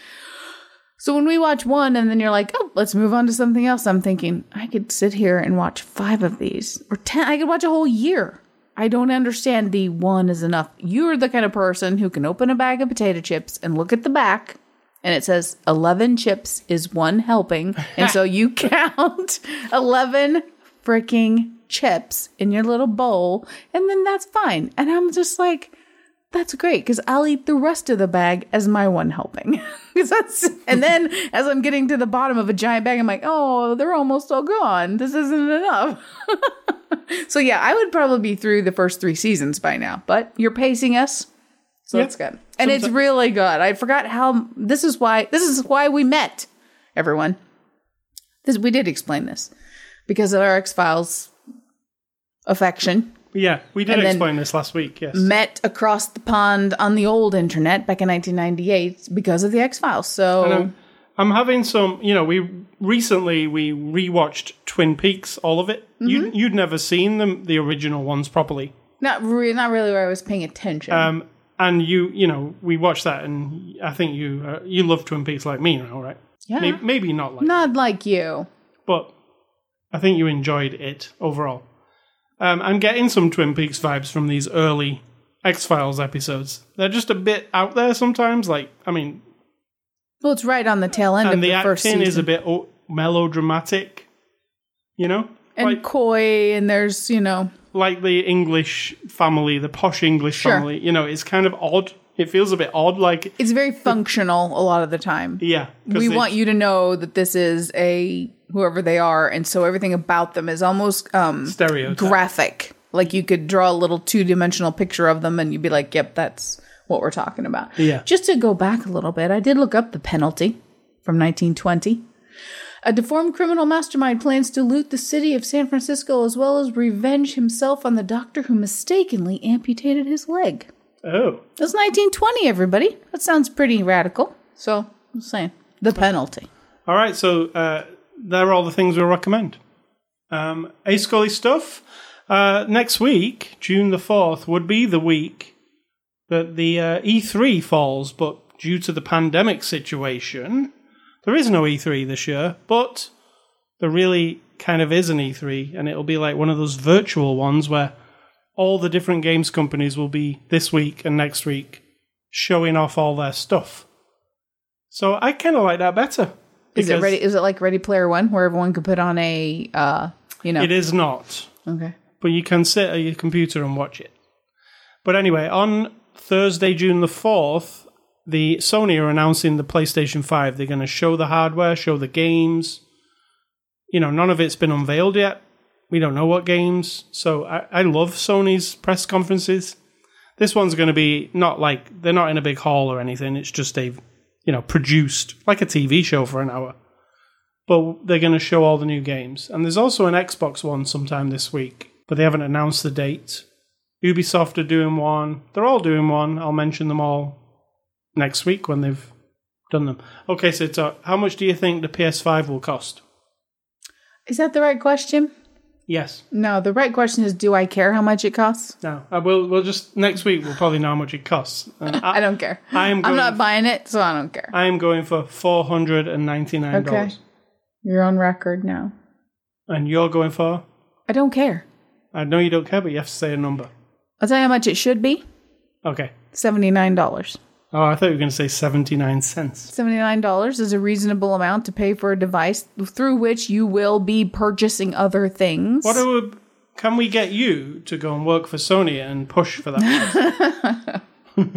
So when we watch one and then you're like, oh, let's move on to something else, I'm thinking, I could sit here and watch five of these or 10. I could watch a whole year. I don't understand the one is enough. You're the kind of person who can open a bag of potato chips and look at the back and it says 11 chips is one helping. And so you count 11 freaking chips in your little bowl, and then that's fine. And I'm just like, that's great because I'll eat the rest of the bag as my one helping. that's, and then as I'm getting to the bottom of a giant bag, I'm like, oh, they're almost all gone. This isn't enough. so yeah, I would probably be through the first three seasons by now, but you're pacing us. So Yeah. that's good. And it's really good. I forgot how this is why this is why we met, everyone. This we did explain this. Because of our X Files affection. Yeah, we did explain this last week. Yes. Met across the pond on the old internet back in 1998 because of the X Files. So I'm, I'm having some. You know, we recently we rewatched Twin Peaks, all of it. Mm-hmm. You you'd never seen them, the original ones properly. not re- not really where I was paying attention. Um, and you, you know, we watched that, and I think you, uh, you love Twin Peaks like me now, right? yeah. Maybe, maybe not like, not like you. but I think you enjoyed it overall. Um, I'm getting some Twin Peaks vibes from these early X Files episodes. They're just a bit out there sometimes. Like, I mean, Well, it's right on the tail end of and the, the first acting season. is a bit o- melodramatic. You know, and like coy, and there's you know like the English family, the posh English Sure. family. You know, it's kind of odd. It feels a bit odd. Like, it's very functional a lot of the time. Yeah, we want you to know that this is a whoever they are and so everything about them is almost um stereotype. graphic like you could draw a little two-dimensional picture of them and you'd be like yep that's what we're talking about Yeah. just to go back a little bit i did look up the penalty from 1920 a deformed criminal mastermind plans to loot the city of San Francisco as well as revenge himself on the doctor who mistakenly amputated his leg. oh, That's 1920, everybody. That sounds pretty radical. So, I'm saying. The penalty. All right, so uh, there are all the things we'll recommend. Um, A Scully stuff. Uh, next week, June the 4th, would be the week that the uh, E3 falls, but due to the pandemic situation, there is no E3 this year, but there really kind of is an E3, and it'll be like one of those virtual ones where all the different games companies will be this week and next week showing off all their stuff. So I kind of like that better. Is it ready? Is it like Ready Player One, where everyone could put on a, uh, you know? It is not, Okay. but you can sit at your computer and watch it. But anyway, on Thursday, June the 4th, the Sony are announcing the PlayStation 5. They're going to show the hardware, show the games. You know, none of it's been unveiled yet. We don't know what games. So I, I love Sony's press conferences. This one's going to be not like they're not in a big hall or anything. It's just a, you know, produced like a TV show for an hour. But they're going to show all the new games. And there's also an Xbox one sometime this week, but they haven't announced the date. Ubisoft are doing one. They're all doing one. I'll mention them all next week when they've done them. Okay, so how much do you think the PS5 will cost? Is that the right question? Yes. No, the right question is do I care how much it costs? No. Uh, I will. We'll just next week. We'll probably know how much it costs. Uh, and I, I don't care. I am. Going, I'm not buying it, so I don't care. I am going for four hundred and ninety nine dollars. Okay. You're on record now. And you're going for? I don't care. I know you don't care, but you have to say a number. I'll tell you how much it should be. Okay. $79. Oh, I thought you were going to say seventy nine cents. $79 is a reasonable amount to pay for a device through which you will be purchasing other things. What are, can we get you to go and work for Sony and push for that? price?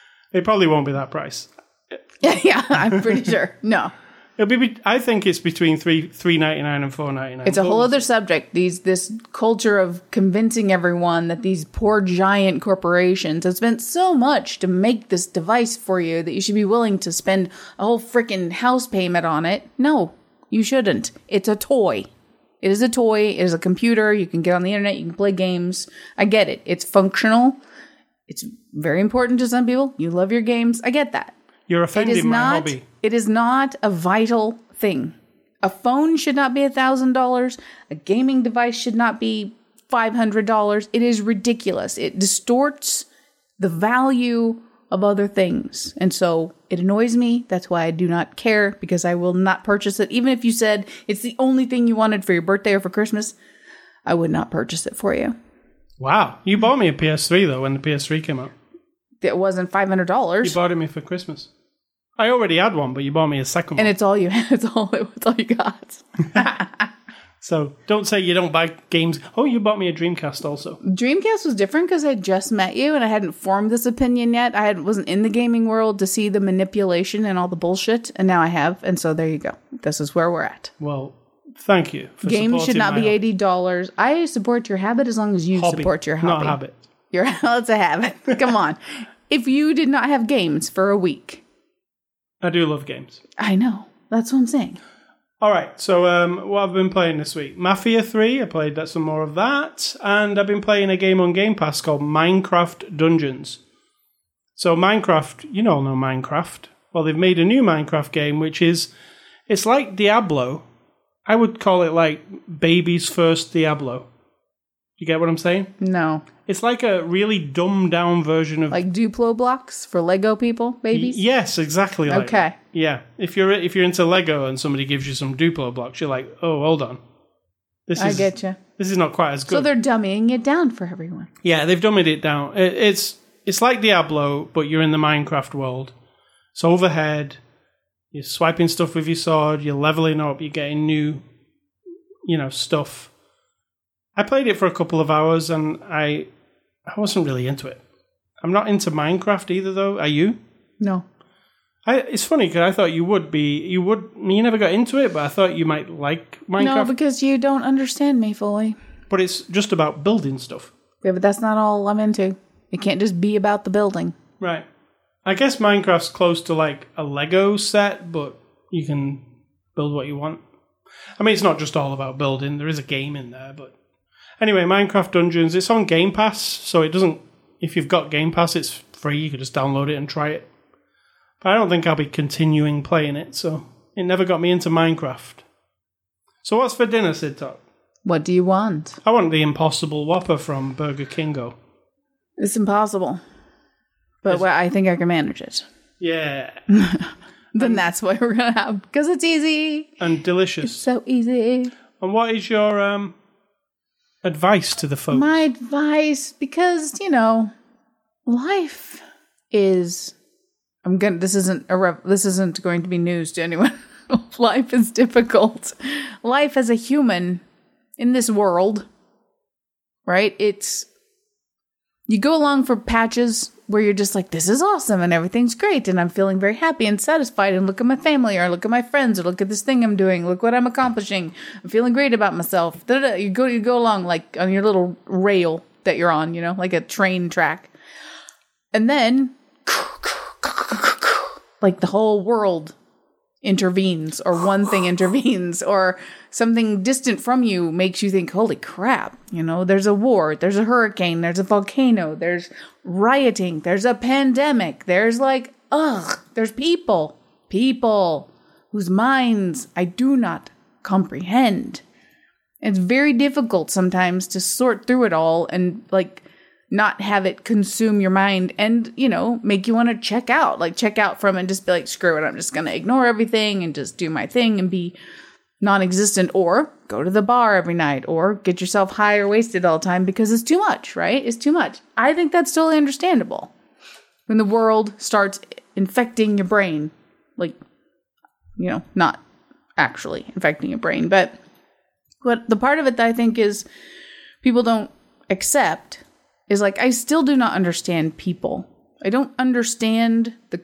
it probably won't be that price. yeah, I'm pretty sure. No. It'll be. I think it's between three three ninety nine and four ninety nine. It's a whole other subject. These this culture of convincing everyone that these poor giant corporations have spent so much to make this device for you that you should be willing to spend a whole freaking house payment on it. No, you shouldn't. It's a toy. It is a toy. It is a computer. You can get on the internet. You can play games. I get it. It's functional. It's very important to some people. You love your games. I get that. You're offending is my hobby. It is not a vital thing. A phone should not be a thousand dollars. A gaming device should not be five hundred dollars. It is ridiculous. It distorts the value of other things, and so it annoys me. That's why I do not care because I will not purchase it. Even if you said it's the only thing you wanted for your birthday or for Christmas, I would not purchase it for you. Wow, you bought me a PS3 though when the PS3 came out. It wasn't $500. You bought it me for Christmas. I already had one, but you bought me a second and one. it's all you. It's all. It's all you got. So don't say you don't buy games. Oh, you bought me a Dreamcast also. Dreamcast was different because I just met you and I hadn't formed this opinion yet. I had, wasn't in the gaming world to see the manipulation and all the bullshit, and now I have. And so there you go. This is where we're at. Well, thank you. For Games should not my be eighty dollars. I support your habit as long as you hobby, support your hobby. Not habit. Your it's a habit. Come on. If you did not have games for a week, I do love games. I know. That's what I'm saying. All right. So, um, what I've been playing this week? Mafia Three. I played that some more of that, and I've been playing a game on Game Pass called Minecraft Dungeons. So, Minecraft, you all know Minecraft. Well, they've made a new Minecraft game, which is it's like Diablo. I would call it like baby's first Diablo. You get what I'm saying? No, It's like a really dumbed down version of like Duplo blocks for Lego people, babies. Yes, exactly. Like Okay. that. Yeah. If you're if you're into Lego and somebody gives you some Duplo blocks, you're like, oh, hold on. This I is get you. this is not quite as good." So they're dummying it down for everyone. yeah, they've dummied it down. It, it's it's like Diablo, but you're in the Minecraft world. It's overhead. You're swiping stuff with your sword. You're leveling up. You're getting new, you know, stuff. I played it for a couple of hours and I I wasn't really into it. I'm not into Minecraft either, though. Are you? No. I, it's funny because I thought you would be. You would. You never got into it, but I thought you might like Minecraft. No, because you don't understand me fully. but it's just about building stuff, Yeah, but that's not all I'm into. It can't just be about the building. right? I guess Minecraft's close to like a Lego set, but you can build what you want. I mean, it's not just all about building. There is a game in there, but anyway, Minecraft Dungeons. It's on Game Pass, so it doesn't. If you've got Game Pass, it's free. You can just download it and try it. But I don't think I'll be continuing playing it, so it never got me into Minecraft. So what's for dinner, Sid Talk? What do you want? I want the Impossible Whopper from Burger Kingo. It's impossible. But well, I think I can manage it. Yeah, Then that's what we're gonna have because it's easy. and delicious. So easy. And what is your um advice to the folks? My advice, because you know, life is. I'm gonna. This isn't a. Rev, this isn't going to be news to anyone. life is difficult. Life as a human in this world, right? It's you go along for patches where you're just like, this is awesome and everything's great and I'm feeling very happy and satisfied and look at my family or look at my friends or look at this thing I'm doing, look what I'm accomplishing. I'm feeling great about myself. Da-da-da. You go you go along like on your little rail that you're on, you know, like a train track. And then like the whole world intervenes or one thing intervenes or something distant from you makes you think holy crap you know there's a war there's a hurricane there's a volcano there's rioting there's a pandemic there's like ugh there's people people whose minds i do not comprehend. It's very difficult sometimes to sort through it all and like not have it consume your mind and, you know, make you want to check out, like check out from and just be like, screw it, I'm just going to ignore everything and just do my thing and be non existent or go to the bar every night or get yourself high or wasted all the time because it's too much, right? It's too much. I think that's totally understandable. When the world starts infecting your brain, like, you know, not actually infecting your brain, but what the part of it that I think is people don't accept is like I still do not understand people. I don't understand the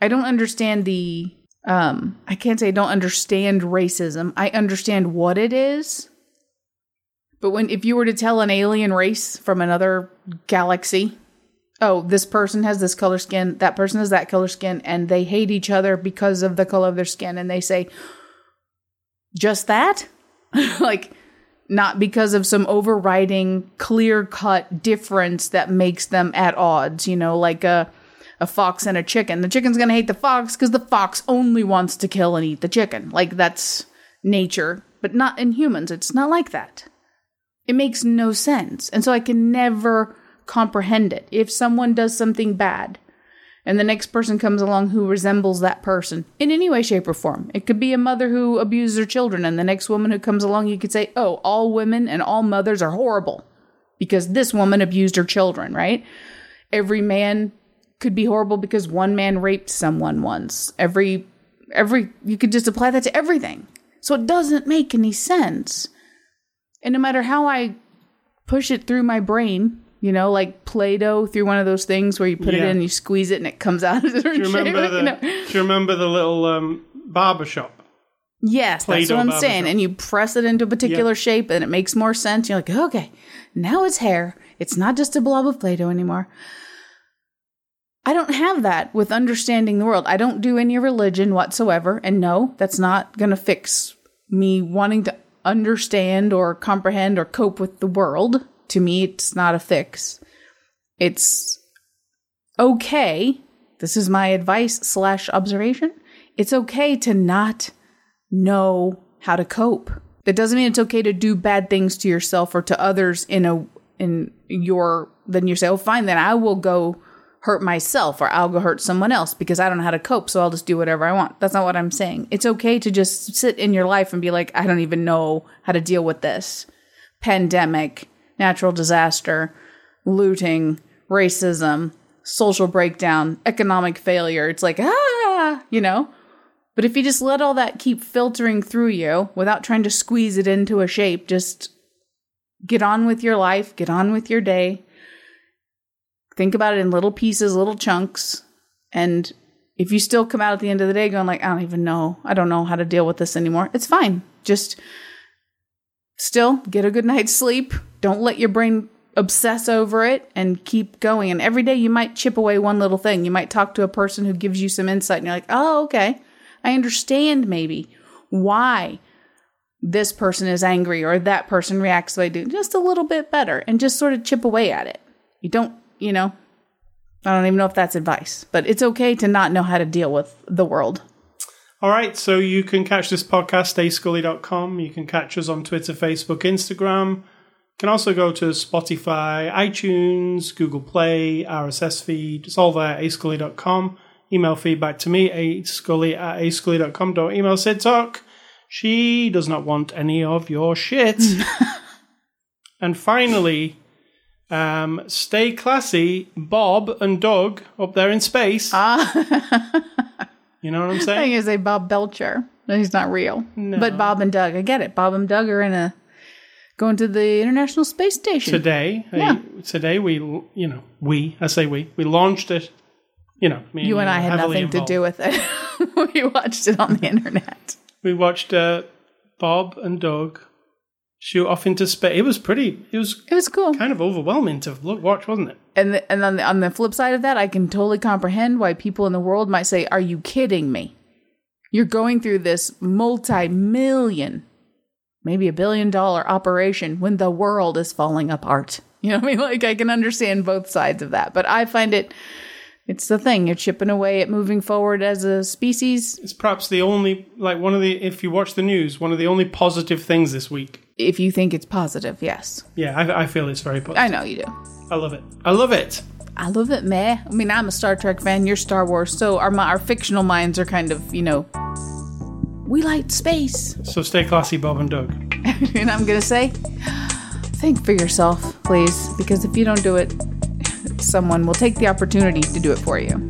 I don't understand the um I can't say I don't understand racism. I understand what it is. But when if you were to tell an alien race from another galaxy, oh, this person has this color skin, that person has that color skin and they hate each other because of the color of their skin and they say just that? like not because of some overriding clear cut difference that makes them at odds, you know, like a a fox and a chicken. The chicken's to hate the fox cuz the fox only wants to kill and eat the chicken. Like that's nature, but not in humans. It's not like that. It makes no sense. And so I can never comprehend it. If someone does something bad, and the next person comes along who resembles that person in any way, shape, or form. It could be a mother who abuses her children, and the next woman who comes along, you could say, oh, all women and all mothers are horrible because this woman abused her children, right? Every man could be horrible because one man raped someone once. Every, every, you could just apply that to everything. So it doesn't make any sense. And no matter how I push it through my brain, you know, like Play-Doh through one of those things where you put it Yeah. in, you squeeze it, and it comes out. Do you remember the Do you remember the little um, barber shop? Yes, that's Play-Doh what I'm saying. shop. And you press it into a particular shape, and it makes more sense. You're like, okay, now it's hair. It's not just a blob of Play-Doh anymore. I don't have that with understanding the world. I don't do any religion whatsoever, and no, that's not going to fix me wanting to understand or comprehend or cope with the world. To me, it's not a fix. It's okay. This is my advice slash observation. It's okay to not know how to cope. That doesn't mean it's okay to do bad things to yourself or to others in a in your then you say, oh fine, then I will go hurt myself or I'll go hurt someone else because I don't know how to cope, so I'll just do whatever I want. That's not what I'm saying. It's okay to just sit in your life and be like, I don't even know how to deal with this. Pandemic, natural disaster, looting, racism, social breakdown, economic failure. It's like, ah, you know? But if you just let all that keep filtering through you without trying to squeeze it into a shape, just get on with your life, get on with your day. Think about it in little pieces, little chunks. And if you still come out at the end of the day going like, I don't even know, I don't know how to deal with this anymore, it's fine. Just still get a good night's sleep. Don't let your brain obsess over it and keep going. And every day you might chip away one little thing. You might talk to a person who gives you some insight and you're like, oh, okay. I understand maybe why this person is angry or that person reacts the way they do just a little bit better and just sort of chip away at it. You don't, you know, I don't even know if that's advice, but it's okay to not know how to deal with the world. All right, so you can catch this podcast, ascully.com. You can catch us on Twitter, Facebook, Instagram. Can also go to Spotify, iTunes, Google Play, RSS feed. It's all there, ascully.com. Email feedback to me, ascully at ascully.com. Don't email Sid Talk. She does not want any of your shit. and finally, um, stay classy, Bob and Doug up there in space. Ah, You know what I'm I saying? think it's a Bob Belcher. No, he's not real. But Bob and Doug, I get it. Bob and Doug are in a Going to the International Space Station. Today, Yeah. today we, you know, we, I say we, we launched it. You know, me you and I were had nothing to do with it. we watched it on the internet. We watched uh, Bob and Doug shoot off into space. It was pretty. It was It was cool. kind of overwhelming to look watch, wasn't it? And the, and on the, on the flip side of that, I can totally comprehend why people in the world might say, "Are you kidding me? You're going through this multi-million, maybe a billion dollar operation when the world is falling apart." You know what I mean? Like I can understand both sides of that, but I find it it's the thing. You're chipping away at moving forward as a species. It's perhaps the only, like one of the, if you watch the news, one of the only positive things this week. If you think it's positive, yes. Yeah, I, I feel it's very positive. I know you do. I love it. I love it. I love it, man. I mean, I'm a Star Trek fan. You're Star Wars, so our our fictional minds are kind of, you know, we like space. So stay classy, Bob and Doug. and I'm gonna say, think for yourself, please, because if you don't do it, someone will take the opportunity to do it for you.